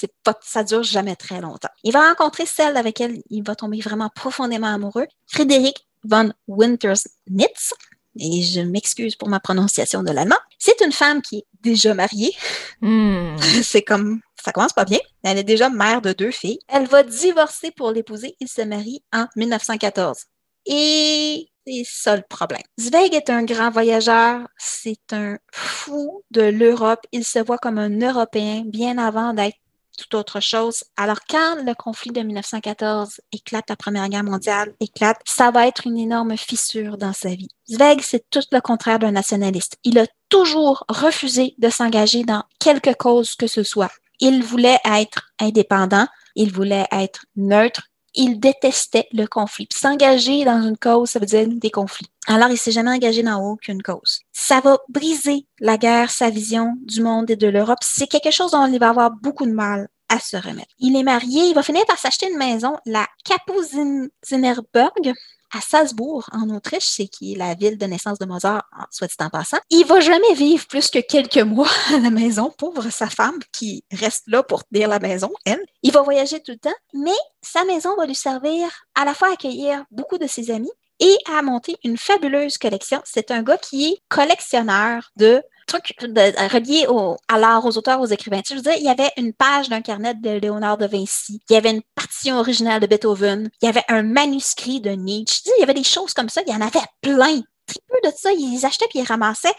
ça dure jamais très longtemps. Il va rencontrer celle avec elle il va tomber vraiment profondément amoureux, Frédéric von Winters-Nitz et je m'excuse pour ma prononciation de l'allemand, c'est une femme qui est déjà mariée. Hmm. <laughs> c'est comme, ça commence pas bien. Elle est déjà mère de deux filles. Elle va divorcer pour l'épouser. Il se marie en 1914. Et c'est ça le problème. Zweig est un grand voyageur. C'est un fou de l'Europe. Il se voit comme un Européen bien avant d'être tout autre chose. Alors, quand le conflit de 1914 éclate, la Première Guerre mondiale éclate, ça va être une énorme fissure dans sa vie. Zweig, c'est tout le contraire d'un nationaliste. Il a toujours refusé de s'engager dans quelque cause que ce soit. Il voulait être indépendant, il voulait être neutre, il détestait le conflit. S'engager dans une cause, ça veut dire des conflits. Alors, il s'est jamais engagé dans aucune cause. Ça va briser la guerre, sa vision du monde et de l'Europe. C'est quelque chose dont il va avoir beaucoup de mal à se remettre. Il est marié, il va finir par s'acheter une maison, la Kapuzinerberg, à Salzbourg, en Autriche, c'est qui est la ville de naissance de Mozart, soit dit en passant. Il va jamais vivre plus que quelques mois <laughs> à la maison, pauvre sa femme qui reste là pour tenir la maison, elle. Il va voyager tout le temps, mais sa maison va lui servir à la fois à accueillir beaucoup de ses amis et à monter une fabuleuse collection. C'est un gars qui est collectionneur de trucs reliés au, à l'art, aux auteurs, aux écrivains. Tu je veux dire, il y avait une page d'un carnet de Léonard de Vinci, il y avait une partition originale de Beethoven, il y avait un manuscrit de Nietzsche. il y avait des choses comme ça, il y en avait plein. Très peu de ça, ils achetaient puis ils ramassaient.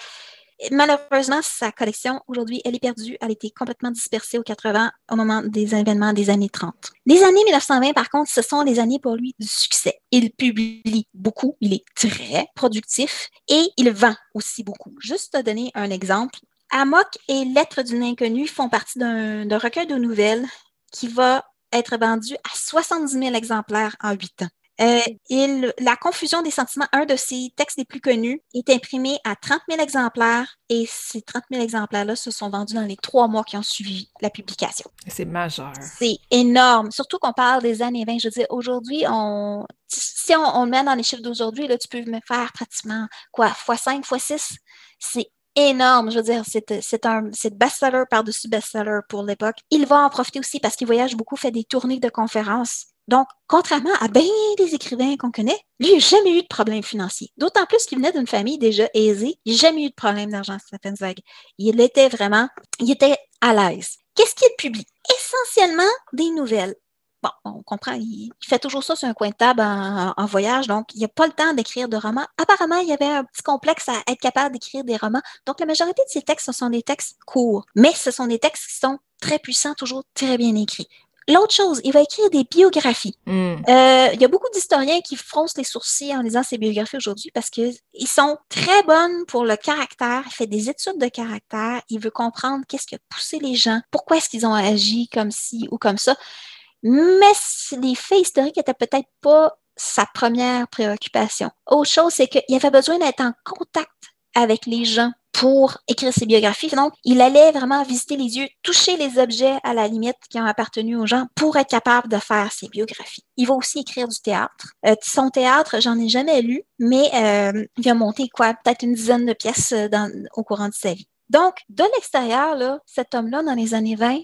Malheureusement, sa collection, aujourd'hui, elle est perdue. Elle a été complètement dispersée aux 80 au moment des événements des années 30. Les années 1920, par contre, ce sont les années pour lui du succès. Il publie beaucoup, il est très productif et il vend aussi beaucoup. Juste te donner un exemple. Amok et Lettres d'une inconnue font partie d'un recueil de nouvelles qui va être vendu à 70 000 exemplaires en huit ans. Euh, il, la confusion des sentiments, un de ses textes les plus connus, est imprimé à 30 000 exemplaires et ces 30 000 exemplaires-là se sont vendus dans les trois mois qui ont suivi la publication. C'est majeur. C'est énorme, surtout qu'on parle des années 20. Je veux dire, aujourd'hui, on, si on, le met dans les chiffres d'aujourd'hui, là, tu peux me faire pratiquement quoi, x5, x6. C'est énorme. Je veux dire, c'est un best-seller par-dessus best-seller pour l'époque. Il va en profiter aussi parce qu'il voyage beaucoup, fait des tournées de conférences. Donc, contrairement à bien des écrivains qu'on connaît, lui, il n'a jamais eu de problème financier. D'autant plus qu'il venait d'une famille déjà aisée. Il n'a jamais eu de problème d'argent, Stephen Zweig. Il était vraiment, il était à l'aise. Qu'est-ce qu'il publie? Essentiellement des nouvelles. Bon, on comprend, il, fait toujours ça sur un coin de table en, voyage, donc il n'a pas le temps d'écrire de romans. Apparemment, il y avait un petit complexe à être capable d'écrire des romans. Donc, la majorité de ses textes, ce sont des textes courts, mais ce sont des textes qui sont très puissants, toujours très bien écrits. L'autre chose, il va écrire des biographies. Hmm. Euh, il y a beaucoup d'historiens qui froncent les sourcils en lisant ses biographies aujourd'hui parce qu'ils sont très bonnes pour le caractère. Il fait des études de caractère. Il veut comprendre qu'est-ce qui a poussé les gens, pourquoi est-ce qu'ils ont agi comme ci ou comme ça. Mais les faits historiques n'étaient peut-être pas sa première préoccupation. Autre chose, c'est qu'il avait besoin d'être en contact avec les gens pour écrire ses biographies. Donc, il allait vraiment visiter les yeux, toucher les objets à la limite qui ont appartenu aux gens pour être capable de faire ses biographies. Il va aussi écrire du théâtre. Euh, son théâtre, j'en ai jamais lu, mais euh, il a monté quoi, peut-être une dizaine de pièces euh, dans, au courant de sa vie. Donc, de l'extérieur, là, cet homme-là, dans les années 20,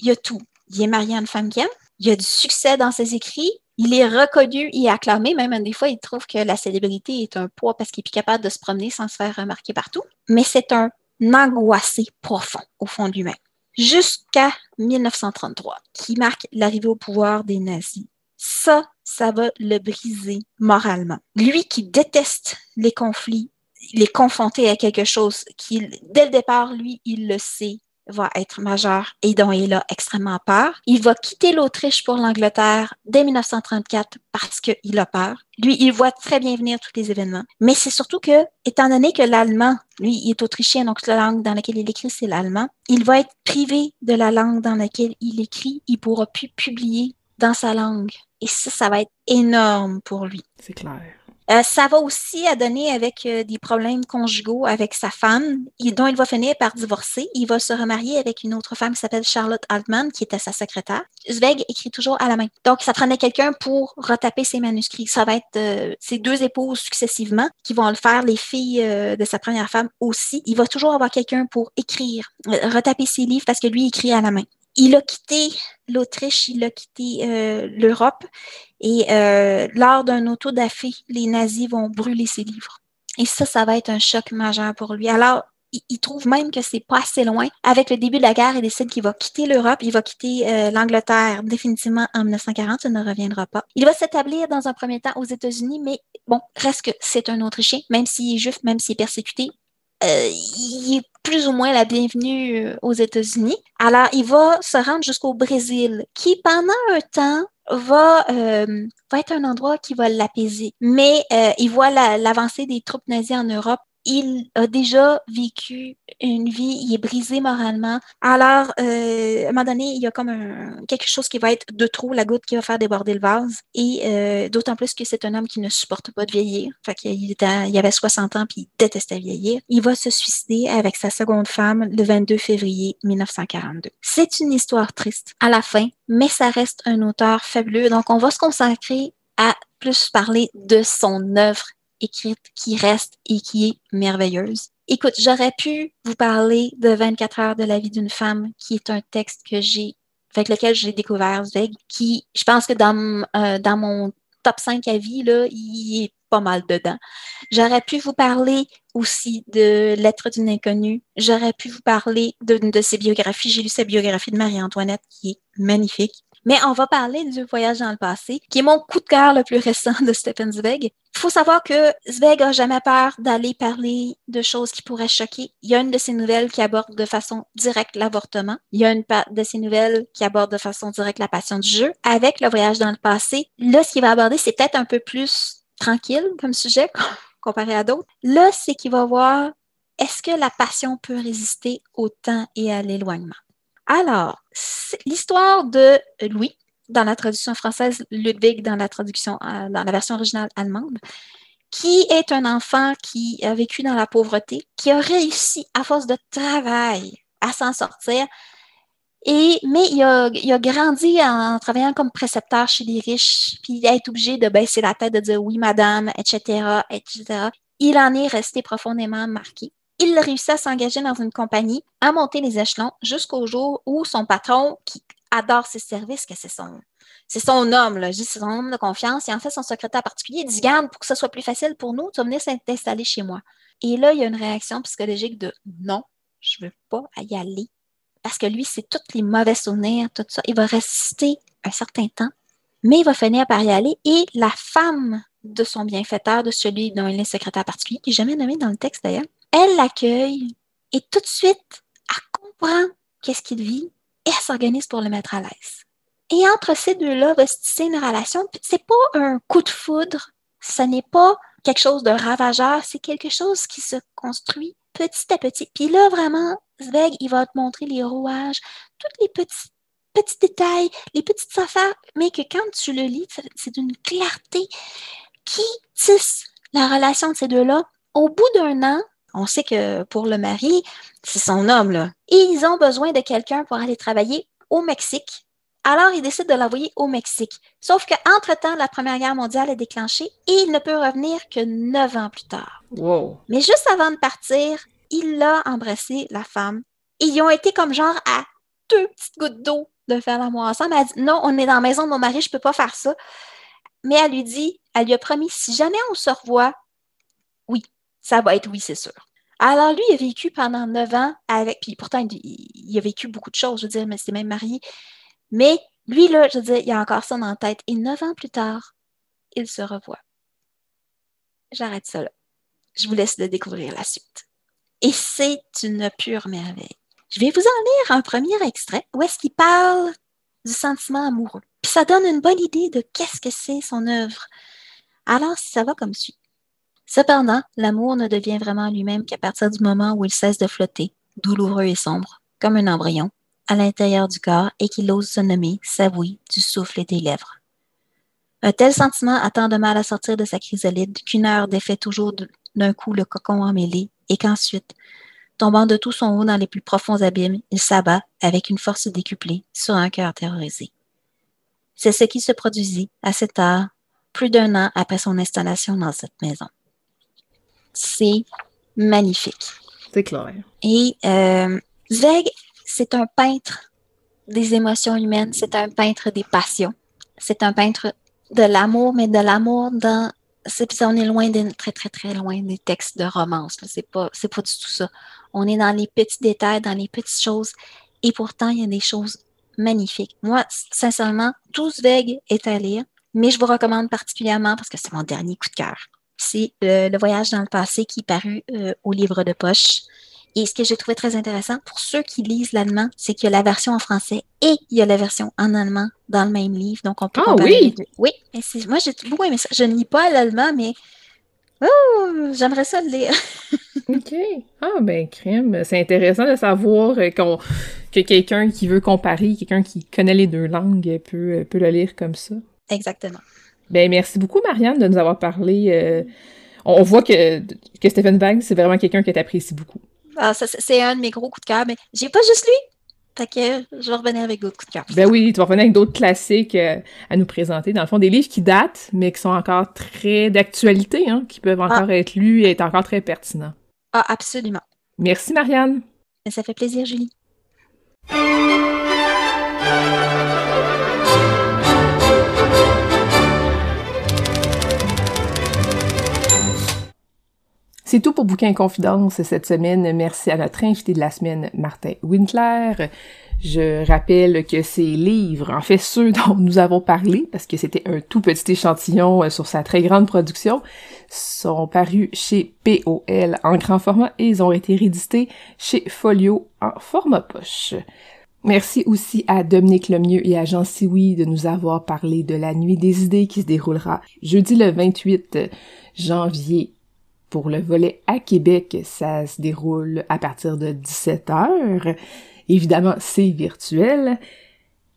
il a tout. Il est marié à une femme qui aime, il a du succès dans ses écrits, il est reconnu et acclamé, même des fois, il trouve que la célébrité est un poids parce qu'il est capable de se promener sans se faire remarquer partout. Mais c'est un angoissé profond au fond de lui-même. Jusqu'à 1933, qui marque l'arrivée au pouvoir des nazis. Ça, ça va le briser moralement. Lui qui déteste les conflits, il est confronté à quelque chose qui, dès le départ, lui, il le sait, va être majeur et dont il a extrêmement peur. Il va quitter l'Autriche pour l'Angleterre dès 1934 parce qu'il a peur. Lui, il voit très bien venir tous les événements. Mais c'est surtout que, étant donné que l'allemand, lui, il est autrichien, donc la langue dans laquelle il écrit, c'est l'allemand, il va être privé de la langue dans laquelle il écrit. Il pourra plus publier dans sa langue. Et ça, ça va être énorme pour lui. C'est clair. Euh, ça va aussi à donner avec euh, des problèmes conjugaux avec sa femme, dont il va finir par divorcer. Il va se remarier avec une autre femme qui s'appelle Charlotte Altman, qui était sa secrétaire. Zweig écrit toujours à la main. Donc, ça prenait quelqu'un pour retaper ses manuscrits. Ça va être euh, ses deux épouses successivement qui vont le faire, les filles de sa première femme aussi. Il va toujours avoir quelqu'un pour écrire, retaper ses livres parce que lui écrit à la main il a quitté l'Autriche, il a quitté euh, l'Europe et euh, lors d'un auto-da-fé, les nazis vont brûler ses livres. Et ça, ça va être un choc majeur pour lui. Alors, il, trouve même que c'est pas assez loin. Avec le début de la guerre, il décide qu'il va quitter l'Europe, il va quitter euh, l'Angleterre définitivement en 1940, ça ne reviendra pas. Il va s'établir dans un premier temps aux États-Unis, mais bon, reste que c'est un Autrichien, même s'il est juif, même s'il est persécuté, euh, il est plus ou moins la bienvenue euh, aux États-Unis. Alors, il va se rendre jusqu'au Brésil, qui pendant un temps va, euh, va être un endroit qui va l'apaiser. Mais il voit l'avancée des troupes nazies en Europe il a déjà vécu une vie, il est brisé moralement. Alors, euh, à un moment donné, il y a comme quelque chose qui va être de trop, la goutte qui va faire déborder le vase. Et euh, d'autant plus que c'est un homme qui ne supporte pas de vieillir. Fait qu'il il avait 60 ans puis il détestait vieillir. Il va se suicider avec sa seconde femme le 22 février 1942. C'est une histoire triste à la fin, mais ça reste un auteur fabuleux. Donc, on va se consacrer à plus parler de son œuvre écrite qui reste et qui est merveilleuse. Écoute, j'aurais pu vous parler de 24 heures de la vie d'une femme, qui est un texte que j'ai, avec lequel j'ai découvert Zweig, qui, je pense que dans, euh, mon top 5 à vie, là, il est pas mal dedans. J'aurais pu vous parler aussi de Lettres d'une inconnue. J'aurais pu vous parler de, ses biographies. J'ai lu sa biographie de Marie-Antoinette qui est magnifique. Mais on va parler du voyage dans le passé, qui est mon coup de cœur le plus récent de Stephen Zweig. Il faut savoir que Zweig a jamais peur d'aller parler de choses qui pourraient choquer. Il y a une de ses nouvelles qui aborde de façon directe l'avortement. Il y a une de ses nouvelles qui aborde de façon directe la passion du jeu. Avec le voyage dans le passé, là, ce qu'il va aborder, c'est peut-être un peu plus tranquille comme sujet comparé à d'autres. Là, c'est qu'il va voir est-ce que la passion peut résister au temps et à l'éloignement? Alors, l'histoire de Louis, dans la traduction française, Ludwig dans la traduction, euh, dans la version originale allemande, qui est un enfant qui a vécu dans la pauvreté, qui a réussi à force de travail à s'en sortir. Et, mais il a, grandi en travaillant comme précepteur chez les riches, puis il a été obligé de baisser la tête, de dire oui, madame, etc., etc. Il en est resté profondément marqué il réussit à s'engager dans une compagnie, à monter les échelons jusqu'au jour où son patron, qui adore ses services, que c'est son, c'est son homme, là, c'est son homme de confiance, et en fait son secrétaire particulier, dit Garde, pour que ce soit plus facile pour nous, tu vas venir t'installer chez moi. Et là, il y a une réaction psychologique de non, je ne veux pas y aller. Parce que lui, c'est tous les mauvais souvenirs, tout ça. Il va résister un certain temps, mais il va finir par y aller. Et la femme de son bienfaiteur, de celui dont il est secrétaire particulier, qui n'est jamais nommé dans le texte d'ailleurs, elle l'accueille et tout de suite, elle comprend qu'est-ce qu'il vit et elle s'organise pour le mettre à l'aise. Et entre ces deux-là va se tisser une relation. C'est pas un coup de foudre, ce n'est pas quelque chose de ravageur, c'est quelque chose qui se construit petit à petit. Puis là, vraiment, Zweig, il va te montrer les rouages, tous les petits, petits détails, les petites affaires, mais que quand tu le lis, c'est d'une clarté qui tisse la relation de ces deux-là. Au bout d'un an, on sait que pour le mari, c'est son homme, là. Et ils ont besoin de quelqu'un pour aller travailler au Mexique. Alors, ils décident de l'envoyer au Mexique. Sauf qu'entre-temps, la Première Guerre mondiale est déclenchée et il ne peut revenir que neuf ans plus tard. Wow. Mais juste avant de partir, il a embrassé la femme. Ils ont été comme genre à deux petites gouttes d'eau de faire l'amour ensemble. Elle a dit Non, on est dans la maison de mon mari, je ne peux pas faire ça. Mais elle lui dit, elle lui a promis si jamais on se revoit, oui, ça va être oui, c'est sûr. Alors, lui, il a vécu pendant neuf ans avec, puis pourtant, il, a vécu beaucoup de choses, je veux dire, mais c'est même marié. Mais lui, là, je veux dire, il a encore ça la tête. Et neuf ans plus tard, il se revoit. J'arrête ça là. Je vous laisse découvrir la suite. Et c'est une pure merveille. Je vais vous en lire un premier extrait où est-ce qu'il parle du sentiment amoureux. Puis ça donne une bonne idée de qu'est-ce que c'est son œuvre. Alors, ça va comme suit. Cependant, l'amour ne devient vraiment lui-même qu'à partir du moment où il cesse de flotter, douloureux et sombre, comme un embryon, à l'intérieur du corps et qu'il ose se nommer, s'avouer, du souffle et des lèvres. Un tel sentiment a tant de mal à sortir de sa chrysalide qu'une heure défait toujours d'un coup le cocon emmêlé et qu'ensuite, tombant de tout son haut dans les plus profonds abîmes, il s'abat avec une force décuplée sur un cœur terrorisé. C'est ce qui se produisit à cette heure, plus d'un an après son installation dans cette maison c'est magnifique. C'est clair. Et euh, Zeg, c'est un peintre des émotions humaines, c'est un peintre des passions, c'est un peintre de l'amour, mais de l'amour dans. on est loin des, très, très, très loin des textes de romance. C'est pas, c'est pas du tout ça. On est dans les petits détails, dans les petites choses. Et pourtant, il y a des choses magnifiques. Moi, sincèrement, tout Zeg est à lire, mais je vous recommande particulièrement parce que c'est mon dernier coup de cœur c'est euh, le voyage dans le passé qui est paru euh, au livre de poche. Et ce que j'ai trouvé très intéressant pour ceux qui lisent l'allemand, c'est qu'il y a la version en français et il y a la version en allemand dans le même livre. Donc, on peut ah, comparer oui? les deux. Oui, moi, j'ai beaucoup aimé ça. Je ne lis pas l'allemand, mais oh, j'aimerais ça le lire. <laughs> OK. Ah, ben, crème. C'est intéressant de savoir euh, que quelqu'un qui veut comparer, quelqu'un qui connaît les deux langues peut, peut le lire comme ça. Exactement. Ben, merci beaucoup, Marianne, de nous avoir parlé. Euh, on voit que, que Stephen Bang, c'est vraiment quelqu'un que tu apprécies beaucoup. Ah, c'est un de mes gros coups de cœur, mais j'ai pas juste lui. Fait que je vais revenir avec d'autres coups de cœur. Ben oui, tu vas revenir avec d'autres classiques euh, à nous présenter. Dans le fond, des livres qui datent, mais qui sont encore très d'actualité, hein, qui peuvent encore ah. être lus et être encore très pertinents. Ah, absolument. Merci, Marianne. Ça fait plaisir, Julie. C'est tout pour Bouquin Confidence cette semaine. Merci à notre invité de la semaine, Martin Winkler. Je rappelle que ces livres, en fait ceux <laughs> dont nous avons parlé, parce que c'était un tout petit échantillon euh, sur sa très grande production, sont parus chez POL en grand format et ils ont été réédités chez Folio en format poche. Merci aussi à Dominique Lemieux et à Jean Siwi de nous avoir parlé de la Nuit des idées qui se déroulera jeudi le 28 janvier pour le volet à Québec. Ça se déroule à partir de 17 heures. Évidemment, c'est virtuel.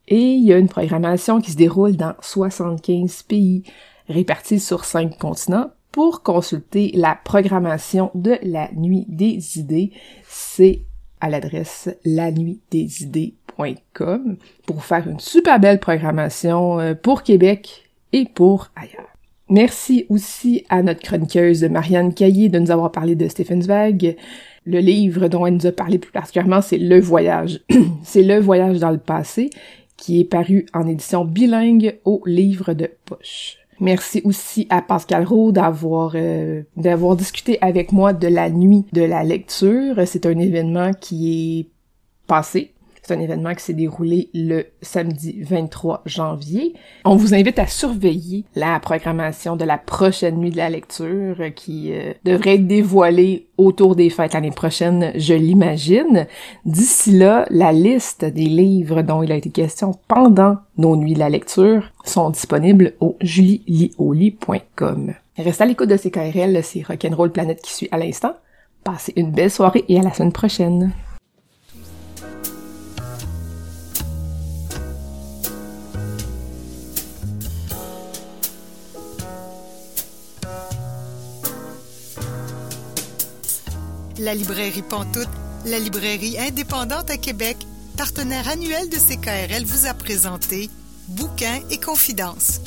Et il y a une programmation qui se déroule dans 75 pays répartis sur 5 continents. Pour consulter la programmation de la Nuit des idées, c'est à l'adresse lanuitdesidées.com pour faire une super belle programmation euh, pour Québec et pour ailleurs. Merci aussi à notre chroniqueuse Marianne Caillé de nous avoir parlé de Stephen Zweig. Le livre dont elle nous a parlé plus particulièrement, c'est Le Voyage. <clears throat> c'est Le Voyage dans le passé, qui est paru en édition bilingue au livre de poche. Merci aussi à Pascal Roux d'avoir euh, d'avoir discuté avec moi de la nuit de la lecture. C'est un événement qui est passé c'est un événement qui s'est déroulé le samedi 23 janvier. On vous invite à surveiller la programmation de la prochaine nuit de la lecture qui euh, devrait être dévoilée autour des fêtes l'année prochaine, je l'imagine. D'ici là, la liste des livres dont il a été question pendant nos nuits de la lecture sont disponibles au julielioli.com. Restez à l'écoute de ces KRL, c'est Rock'n'Roll Planète qui suit à l'instant. Passez une belle soirée et à la semaine prochaine. La librairie Pantoute, la librairie indépendante à Québec, partenaire annuel de CKRL, vous a présenté Bouquins et Confidences.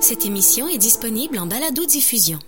Cette émission est disponible en balado-diffusion.